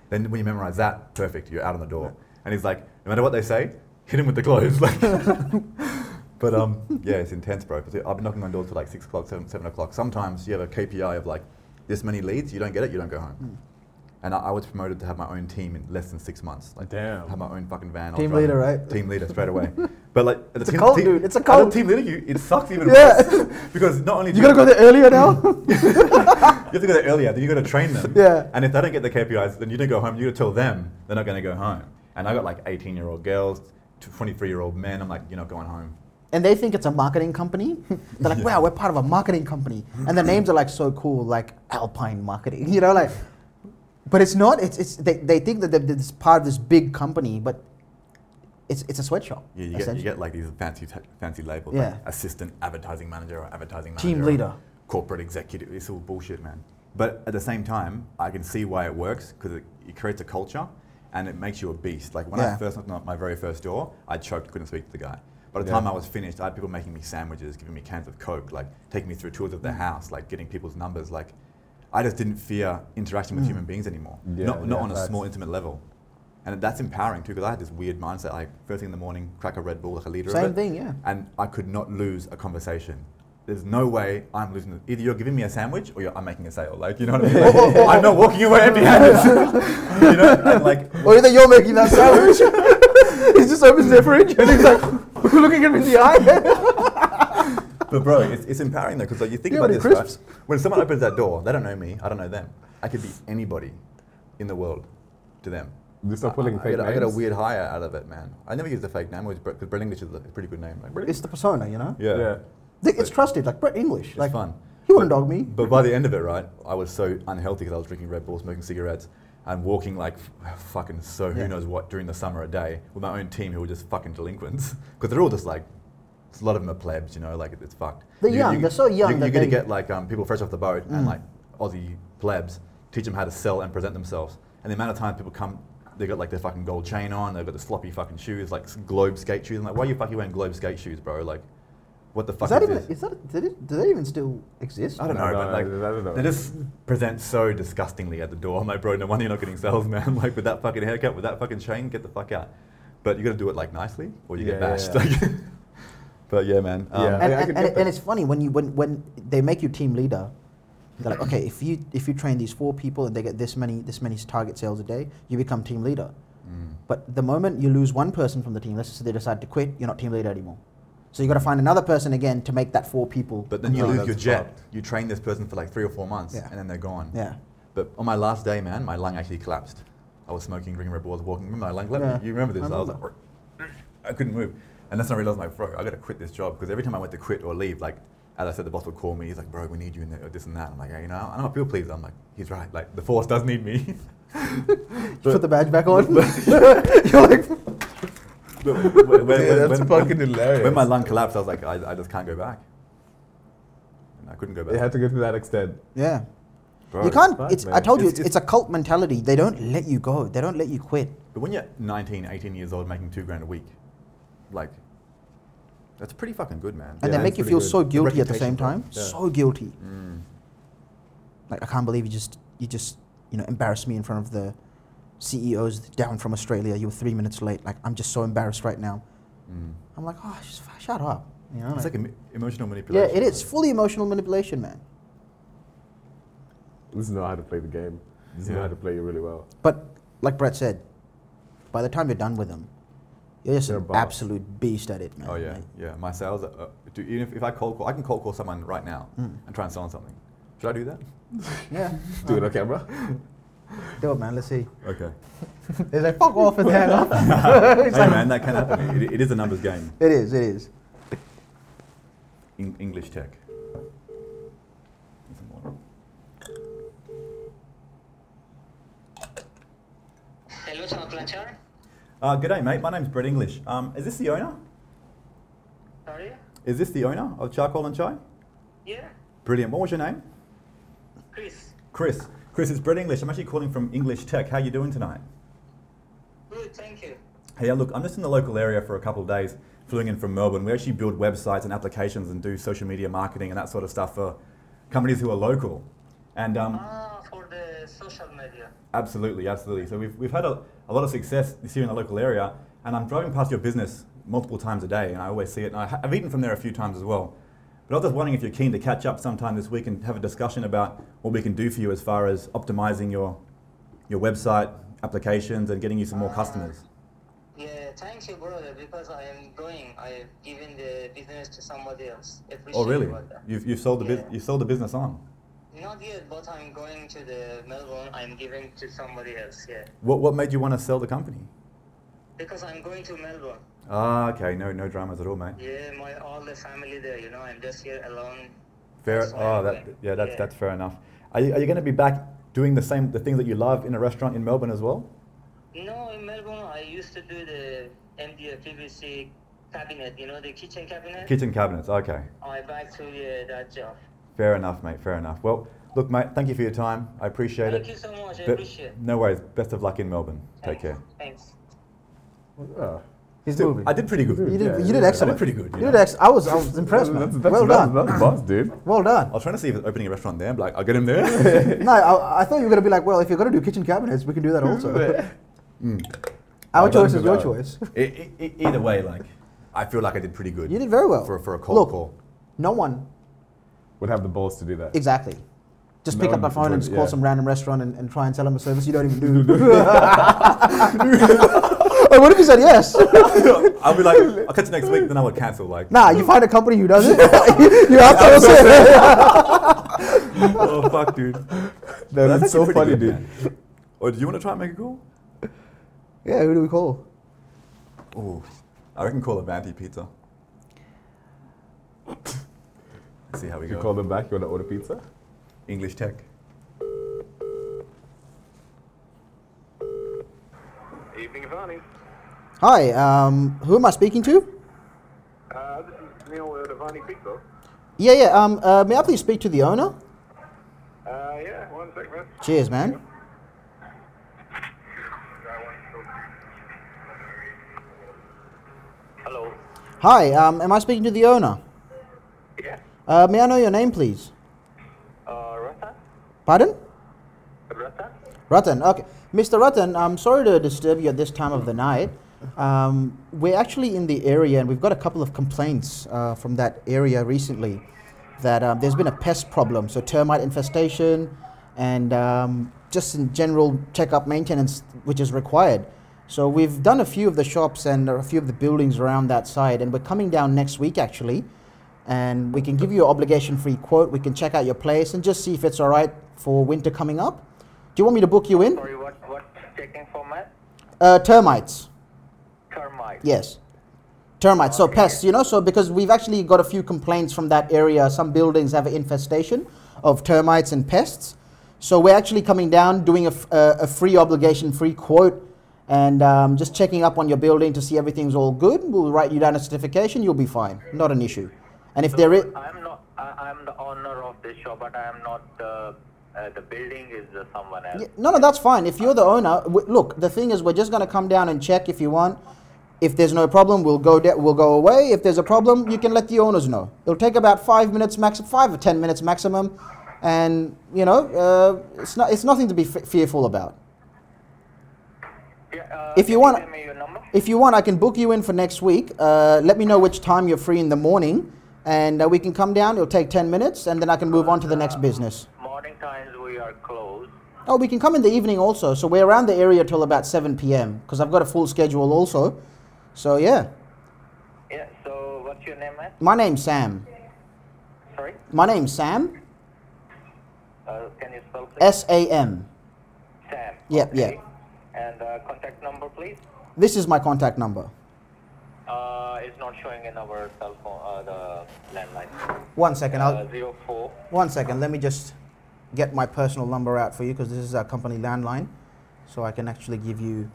Then when you memorize that, perfect. You're out on the door. And he's like, no matter what they say, hit him with the close. Like, but um, yeah, it's intense, bro. 'Cause I've been knocking on doors for like six o'clock, seven, seven o'clock. Sometimes you have a KPI of like this many leads. You don't get it, you don't go home. Mm. And I, I was promoted to have my own team in less than six months. Like, Damn. have my own fucking van. I was Team driving- leader, right? Team leader straight away. But like, at the It's a team, cult, team- dude. It's a as cult. team leader, you, it sucks even Yeah. worse because not only do You gotta go there earlier now. you have to go there earlier. Then you got to train them. Yeah. And if they don't get the KPIs, then you don't go home. You got to tell them they're not going to go home. And I got like 18 year old girls, 23 year old men. I'm like, you're not going home. And they think it's a marketing company. They're like, "Wow, we're part of a marketing company," and the names are like so cool, like Alpine Marketing. You know, like But it's not. It's, it's they, they think that they're this part of this big company, but it's it's a sweatshop. Yeah, you get, you get like these fancy t- fancy labels, Yeah. like assistant advertising manager or advertising manager, Team leader. corporate executive. It's all bullshit, man. But at the same time, I can see why it works because it, it creates a culture and it makes you a beast. Like when Yeah. I first knocked on my very first door, I choked, couldn't speak to the guy. By the Yeah. time I was finished, I had people making me sandwiches, giving me cans of Coke, like taking me through tours of Mm. their house, like getting people's numbers. Like I just didn't fear interacting with Mm. human beings anymore. Yeah, not not yeah, on a small, intimate level. And that's empowering too, because I had this weird mindset, like first thing in the morning, crack a Red Bull, like a liter of Same it thing, yeah. and I could not lose a conversation. There's no way I'm losing. it. Either you're giving me a sandwich or you're, I'm making a sale. Like you know what I mean? Like, I'm not walking away empty-handed. you know, and like Or either you're making that sandwich. he just opens their fridge and he's like looking at him in the eye. But bro, it's, it's empowering though, because like you think Yeah, about this, it right? When someone opens that door, they don't know me, I don't know them. I could be anybody in the world to them. You start pulling I, I, fake get, a- I get a weird hire out of it, man. I never use the fake name because Brett English is a pretty good name. Like, It's the persona, you know. yeah. Yeah. Th- It's trusted, like Brett English. It's like fun. he wouldn't But- dog me. But by the end of it, right, I was so unhealthy because I was drinking Red Bull, smoking cigarettes, and walking like fucking so who Yeah. knows what during the summer a day with my own team who are just fucking delinquents because they're all just like. A lot of them are plebs, you know, like it's fucked. They're young, they're so young You, you're gonna get like um, people fresh off the boat and Mm. like Aussie plebs, teach them how to sell and present themselves. And the amount of time people come, they got like their fucking gold chain on, they've got the sloppy fucking shoes, like globe skate shoes. I'm like, why are you fucking wearing globe skate shoes, bro? Like, what the fuck Is that is even? this? Is that? Did it, do they even still exist? I don't know, no, but like I don't they just present so disgustingly at the door. I'm like, bro, no wonder you're not getting sales, man. like with that fucking haircut, with that fucking chain, get the fuck out. But you got to do it like nicely, or you get Yeah, yeah, bashed. yeah. Like, but yeah, man. Um, Yeah. and, I- I and, and, and it's funny when you when, when they make you team leader they're like okay if you if you train these four people and they get this many this many target sales a day you become team leader mm. but the moment you lose one person from the team let's just say they decide to quit you're not team leader anymore so you've got to find another person again to make that four people But then you lose your jet. You train this person for like three or four months, Yeah. and then they're gone. yeah But on my last day, man, my lung actually collapsed. I was smoking, drinking Red Bull, I was walking. Remember my lung collapsed? Yeah. You remember this? I I, was like, I couldn't move. And that's when I realized my throat. I got to quit this job because every time I went to quit or leave, like as I said, the boss would call me. He's like, "Bro, we need you in there, this and that." I'm like, "Yeah, you know, I'm a people pleaser." I'm like, "He's right. Like the force does need me." put the badge back on you're like But when, when- Yeah, when- that's when- fucking hilarious. When my lung collapsed, I was like, I, I just can't go back. And I couldn't go back. It had to go to that extent. yeah Bro, you can't fuck, it's i told you It's- it's, it's a cult mentality they don't let you go they don't let you quit But when you're 19, 18 years old, making two grand a week, like, that's pretty fucking good, man. and Yeah, they make you feel good. so The guilty at the same time. Yeah. so guilty Mm. like I can't believe you just you just you know embarrassed me in front of the CEOs down from Australia. You were three minutes late. Like I'm just so embarrassed right now. Mm. I'm like, oh, just f- shut up. You know, It's like- like emo- emotional manipulation. yeah, it is fully emotional manipulation, man. This is know how to play the game. This is know Yeah. how to play it really well. But like Brett said, by the time you're done with them, you're just They're an absolute beast at it, man. Oh yeah, Like, yeah. My sales, uh, do, even if, if I cold call, I can cold call someone right now Mm. and try and sell them something. Should I do that? yeah. Do it on camera. Do it, man. Let's see. Okay. There's like fuck off and hang up. hey It's like- man, that can happen. It, it is a numbers game. It is. It is. In English tech. Some more. Hello, Tom Blanchard. Uh, g'day, mate. My name's Brett English. Um, is this the owner? Sorry? Is this the owner of Charcoal and Chai? Yeah, Brilliant. What was your name? Chris. Chris. Chris, it's Brett English. I'm actually calling from English Tech. How are you doing tonight? Good, thank you. Hey, yeah, look, I'm just in the local area for a couple of days, flying in from Melbourne. We actually build websites and applications and do social media marketing and that sort of stuff for companies who are local. And um, Ah, for the social media. absolutely, absolutely. So we've, we've had a, a lot of success this year in the local area. And I'm driving past your business multiple times a day, and I always see it. And I, ha- I've eaten from there a few times as well. But I was just wondering if you're keen to catch up sometime this week and have a discussion about what we can do for you as far as optimizing your, your website applications and getting you some more customers. Yeah, thank you, brother, because I am going. I have given the business to somebody else. Appreciate Oh, really? You've, you've, sold the bus Yeah. you've sold the business on. Not yet, but I'm going to the Melbourne. I'm giving to somebody else. Yeah, What, what made you want to sell the company? Because I'm going to Melbourne. Ah, okay, no, no dramas at all, mate. Yeah, my all the family there. You know, I'm just here alone. Fair. Oh, that, yeah, that's Yeah. that's fair enough. Are you, are you going to be back doing the same the things that you love in a restaurant in Melbourne as well? No, in Melbourne, I used to do the MDF PVC cabinet, you know, the kitchen cabinet. Kitchen cabinets. Okay. I back to yeah, that job. Fair enough, mate. Fair enough. Well, look, mate. Thank you for your time. I appreciate Thank it. you so much. I Be- appreciate it. no worries. Best of luck in Melbourne. Take care. Thanks. Oh. He's moving. I did pretty good. you did, Yeah, you yeah. did I did pretty good, you You did ex- I was, I was impressed, man. That's, that's, well that's, done. That's boss, dude. Well done. I was trying to see if opening a restaurant there. Like, I'll get him there. no, I, I thought you were going to be like, well, if you're going to do kitchen cabinets, we can do that also. Mm. Our I choice is your it. choice. E- e- either way, like, I feel like I did pretty good. You did very well. for for a cold Look, call. No one Would have the balls to do that. exactly. Just pick up the one phone and just call yeah. some random restaurant and, and try and sell them a service you don't even do. Oh, what if you said yes? I'll be like, I'll catch you next week. Then I would cancel. Like, Nah, you find a company who does it. you have to also. oh fuck, dude. That That's is so funny, pretty dude. good, man. Or do you want to try and make a call? yeah, who do we call? Oh, I reckon call Avanti Pizza. Let's see how we go. You go. call them back, you want to order pizza? English Tech. Evening, Vani. Hi, um, who am I speaking to? Uh, this is Neil at Avani Pizza. Yeah, yeah. Um, uh, may I please speak to the owner? Uh, yeah, one sec, man. Cheers, man. Hello. Hi, um, am I speaking to the owner? Yeah. Uh, may I know your name, please? Uh, Ratan? Pardon? Ratan? Ratan, okay. Mr. Ratan, I'm sorry to disturb you at this time of the night. Um, we're actually in the area and we've got a couple of complaints uh, from that area recently that um, there's been a pest problem, so termite infestation and um, just in general checkup maintenance which is required. So we've done a few of the shops and a few of the buildings around that side and we're coming down next week actually and we can give you an obligation free quote. We can check out your place and just see if it's all right for winter coming up. Do you want me to book you in? Sorry, what, what checking format? Uh, termites. Yes. Termites. So Okay. pests, you know, so because we've actually got a few complaints from that area. Some buildings have an infestation of termites and pests. So we're actually coming down, doing a, f- a- a free obligation, free quote, and um, just checking up on your building to see everything's all good. We'll write you down a certification. You'll be fine. Not an issue. And if there is, I'm not, I, I'm the owner of this shop, but I am not, uh, uh, the building is uh, someone else. Yeah, no, no, that's fine. If you're the owner, w- look, the thing is, we're just going to come down and check if you want. If there's no problem, we'll go de- we'll go away. If there's a problem, you can let the owners know. It'll take about five minutes max, five or ten minutes maximum, and you know, uh, it's not it's nothing to be f- fearful about. Yeah, uh, If you want- your. If you want, I can book you in for next week. Uh, let me know which time you're free in the morning, and uh, we can come down. It'll take ten minutes, and then I can move on to the next business. Morning times we are closed. Oh, we can come in the evening also. So we're around the area till about 7 p.m. because I've got a full schedule also. So yeah, Yeah, so what's your name, man? my name's Sam. Sorry? My name's Sam. Uh, can you spell please? S A M. Sam. Yep, okay. yep. And uh, contact number, please. This is my contact number. Uh, it's not showing in our cell phone, uh, the landline. One second. I'll, Uh, zero four. one second. Let me just get my personal number out for you because this is our company landline, so I can actually give you.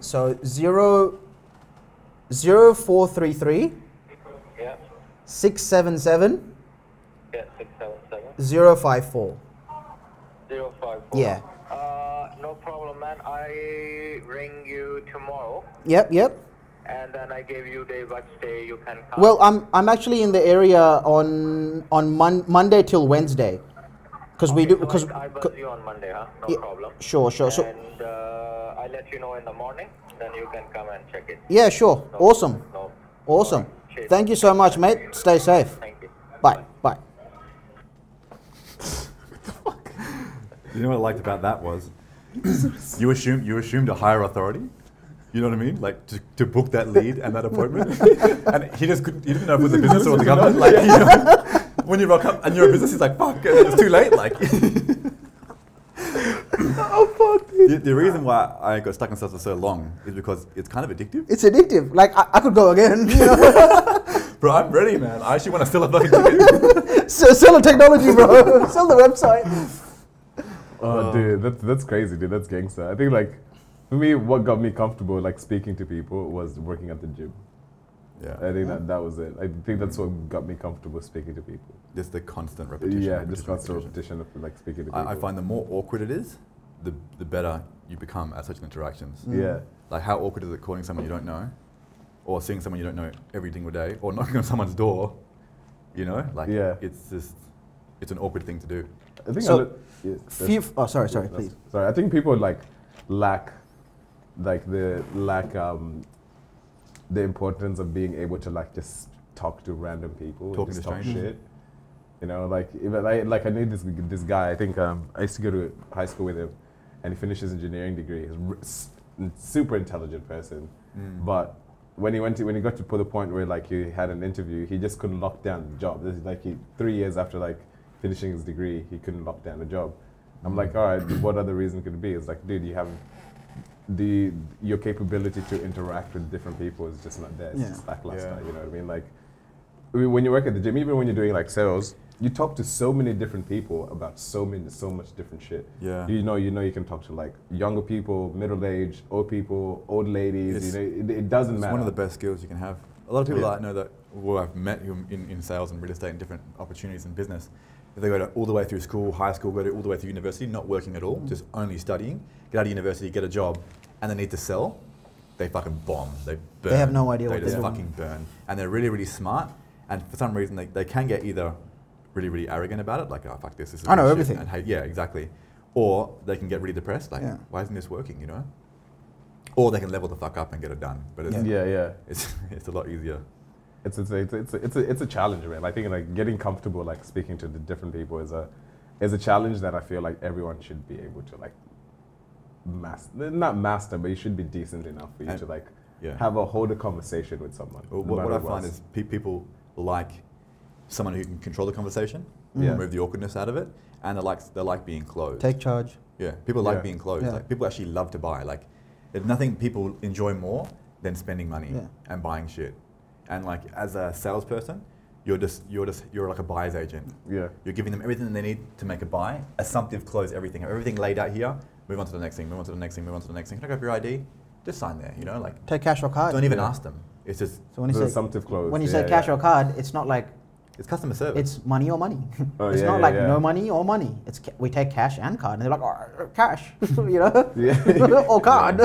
So zero. Zero four three three Yeah. six seven seven Yeah. Six seven seven zero five four. zero five four. Yeah. Uh, no problem, man. I ring you tomorrow, Yep. Yep. and then I give you the which day you can come. Well, I'm I'm actually in the area on on mon- Monday till Wednesday, because we Okay, do so because I, I buzz you on Monday, huh? No Yeah, problem. sure sure so uh, I let you know in the morning. Then you can come and check it. yeah sure No, awesome No. awesome. Alright, cheers. Thank you so much, mate. Stay safe. Thank you. Bye bye. What the fuck? You know what I liked about that was you assumed you assumed a higher authority. You know what I mean? Like to, to book that lead and that appointment, and he just couldn't. He didn't know if it was a business or the government. Like you know, when you rock up and you're a business, he's like, "Fuck, it's too late." Like. Oh fuck, The, the reason why I got stuck in stuff for so long is because it's kind of addictive. It's addictive. Like I, I could go again. You know? Bro, I'm ready, man. I actually want to sell a fucking ticket. sell, sell the technology, bro. sell the website. Oh, dude, that's that's crazy, dude. That's gangster. I think like for me, what got me comfortable like speaking to people was working at the gym. Yeah. I think that that was it. I think that's what got me comfortable speaking to people. Just the constant repetition. yeah, repetition, just constant repetition. repetition of like speaking to people. I, I find the more awkward it is, the, the better you become at such interactions. Yeah, Like how awkward is it calling someone you don't know, or seeing someone you don't know every single day, or knocking on someone's door? You know, like Yeah. it's just it's an awkward thing to do. I think. So, a lit- yeah, Few, oh, sorry, sorry, yeah, please. Sorry, I think people like lack, like the lack um, the importance of being able to like just talk to random people, and just to talk strangers. shit. You know, like I like I knew this this guy. I think um, I used to go to high school with him, and he finished his engineering degree. He's r- super intelligent person, Mm. but when he went to when he got to the point where like he had an interview, he just couldn't lock down the job. This is like he three years after like finishing his degree, he couldn't lock down the job. I'm like, all right, what other reason could it be? It's like, dude, you have the your capability to interact with different people is just not there. It's Yeah. just lackluster. Yeah. You know what I mean? Like I mean, when you work at the gym, even when you're doing like sales, you talk to so many different people about so many so much different shit. Yeah. You know, you know, you can talk to like younger people, middle aged, old people, old ladies. It's- you know, it, it doesn't It's matter. It's one of the best skills you can have. A lot of people Yeah. that I know that who I've met who in, in sales and real estate and different opportunities in business, if they go to, all the way through school, high school, go to all the way through university, not working at all, mm. just only studying, get out of university, get a job, and they need to sell, they fucking bomb. They burn. They have no idea they what just they're doing. They fucking burn. And they're really, really smart. And for some reason, they, they can get either really, really arrogant about it, like, oh, fuck this, this is I know bullshit," everything. And hate, yeah, exactly. Or they can get really depressed, like, Yeah. why isn't this working, you know? Or they can level the fuck up and get it done. But it's, yeah, yeah. it's, it's a lot easier. It's it's it's it's a, it's a, it's a challenge, man. I think like getting comfortable like speaking to the different people is a is a challenge that I feel like everyone should be able to like master not master, but you should be decent enough for you And- to like Yeah. have a hold a conversation with someone. Well, no what, what I find is pe- people like someone who can control the conversation, mm. Yeah. remove the awkwardness out of it, and they like they like being closed. Take charge. yeah, people like Yeah. being closed. Yeah. Like people actually love to buy. Like there's nothing people enjoy more than spending money Yeah. and buying shit. And like as a salesperson, you're just you're just you're like a buyer's agent. yeah. You're giving them everything they need to make a buy. Assumptive close everything. Everything laid out here. Move on to the next thing. Move on to the next thing. Move on to the next thing. Can I grab your ID? Just sign there. You know, like Take cash or card. don't even Yeah. ask them. It's just So when you The say assumptive close. when you yeah, say cash yeah. or card, it's not like it's customer service. it's money or money. Oh, it's yeah, not yeah, like yeah. no money or money. It's ca- we take cash and card, and they're like oh, cash, you know, or card.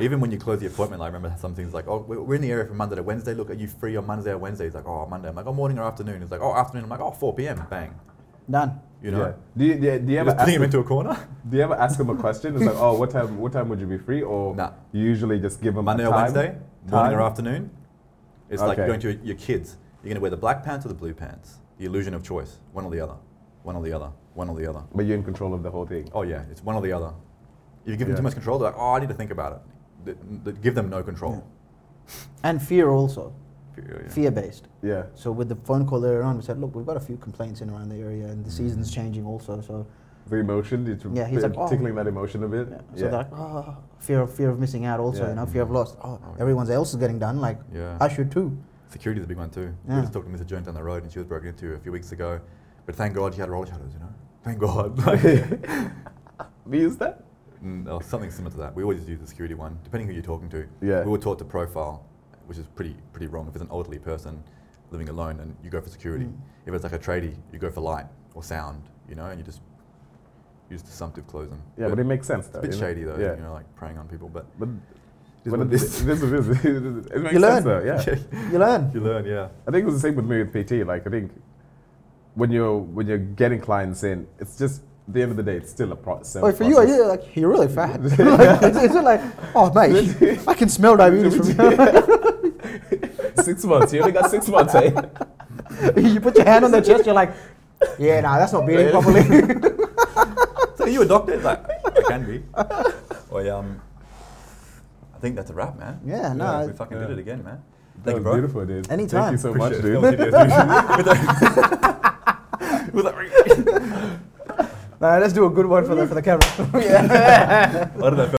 Even when you close the appointment, I remember some things like, oh, we- we're in the area from Monday to Wednesday. Look, are you free on Monday or Wednesday? He's like, oh, Monday. I'm like, oh, morning or afternoon? He's like, oh, afternoon. I'm like, oh, 4 p.m. Bang. Done. You know? Yeah. Do you, do you, do you ever just ask putting him into a corner. do you ever ask them a question? It's like, oh, what time what time would you be free? Or Nah. you usually just give them Monday a or time? Wednesday, morning or afternoon. It's like going to your, your kids. You're going to wear the black pants or the blue pants. The illusion of choice. One or the other. One or the other. One or the other. But you're in control of the whole thing. Oh, yeah. It's one or the other. If you give them too much control, they're like, oh, I need to think about it. Th- th- give them no control. And fear also, Yeah, yeah. fear based. Yeah. So with the phone call earlier on, we said, look, we've got a few complaints in around the area, and the Mm. season's changing also. So The emotion, it's Yeah, he's like, oh. tickling that emotion a bit. yeah. Yeah. so they're like, oh, fear of fear of missing out also. Yeah. You know, fear of loss. Oh, Oh, yeah. everyone else is getting done. Like Yeah. I should too. Security is a big one too. We just talked to Mr. Jones down the road and she was broken into a few weeks ago. But thank God she had roller shutters, you know? Thank God. We use that? mm, something similar to that. We always use the security one, depending who you're talking to. Yeah. We were taught to profile, which is pretty pretty wrong. If it's an elderly person living alone, and you go for security. Mm. If it's like a tradie, you go for light or sound, you know, and you just use assumptive close them. Yeah, but, it makes sense though. it's a bit shady though, Yeah. you know, like preying on people. But But, It is but what it, it is. is. it is what it is. It makes You learn. sense though, yeah. You learn. you learn, yeah. I think it was the same with me with PT. Like I think when you're when you're getting clients in, it's just at the end of the day, it's still a pro- sales Oh, for you, process. you're like you're really fat. like, it's, it's like, oh mate, I can smell diabetes from here. six months. You only got six months, eh? you put your hand on their chest, you're like, yeah, nah, that's not beating properly. So are you a doctor? It's like, I can be. Or, um, I think that's a wrap, man. Yeah, no, we fucking yeah. did it again, man. That Thank you, bro. beautiful, dude. Anytime. Thank you so much, Appreciate dude. it. With that- with that- nah, let's do a good one for the for the camera. yeah.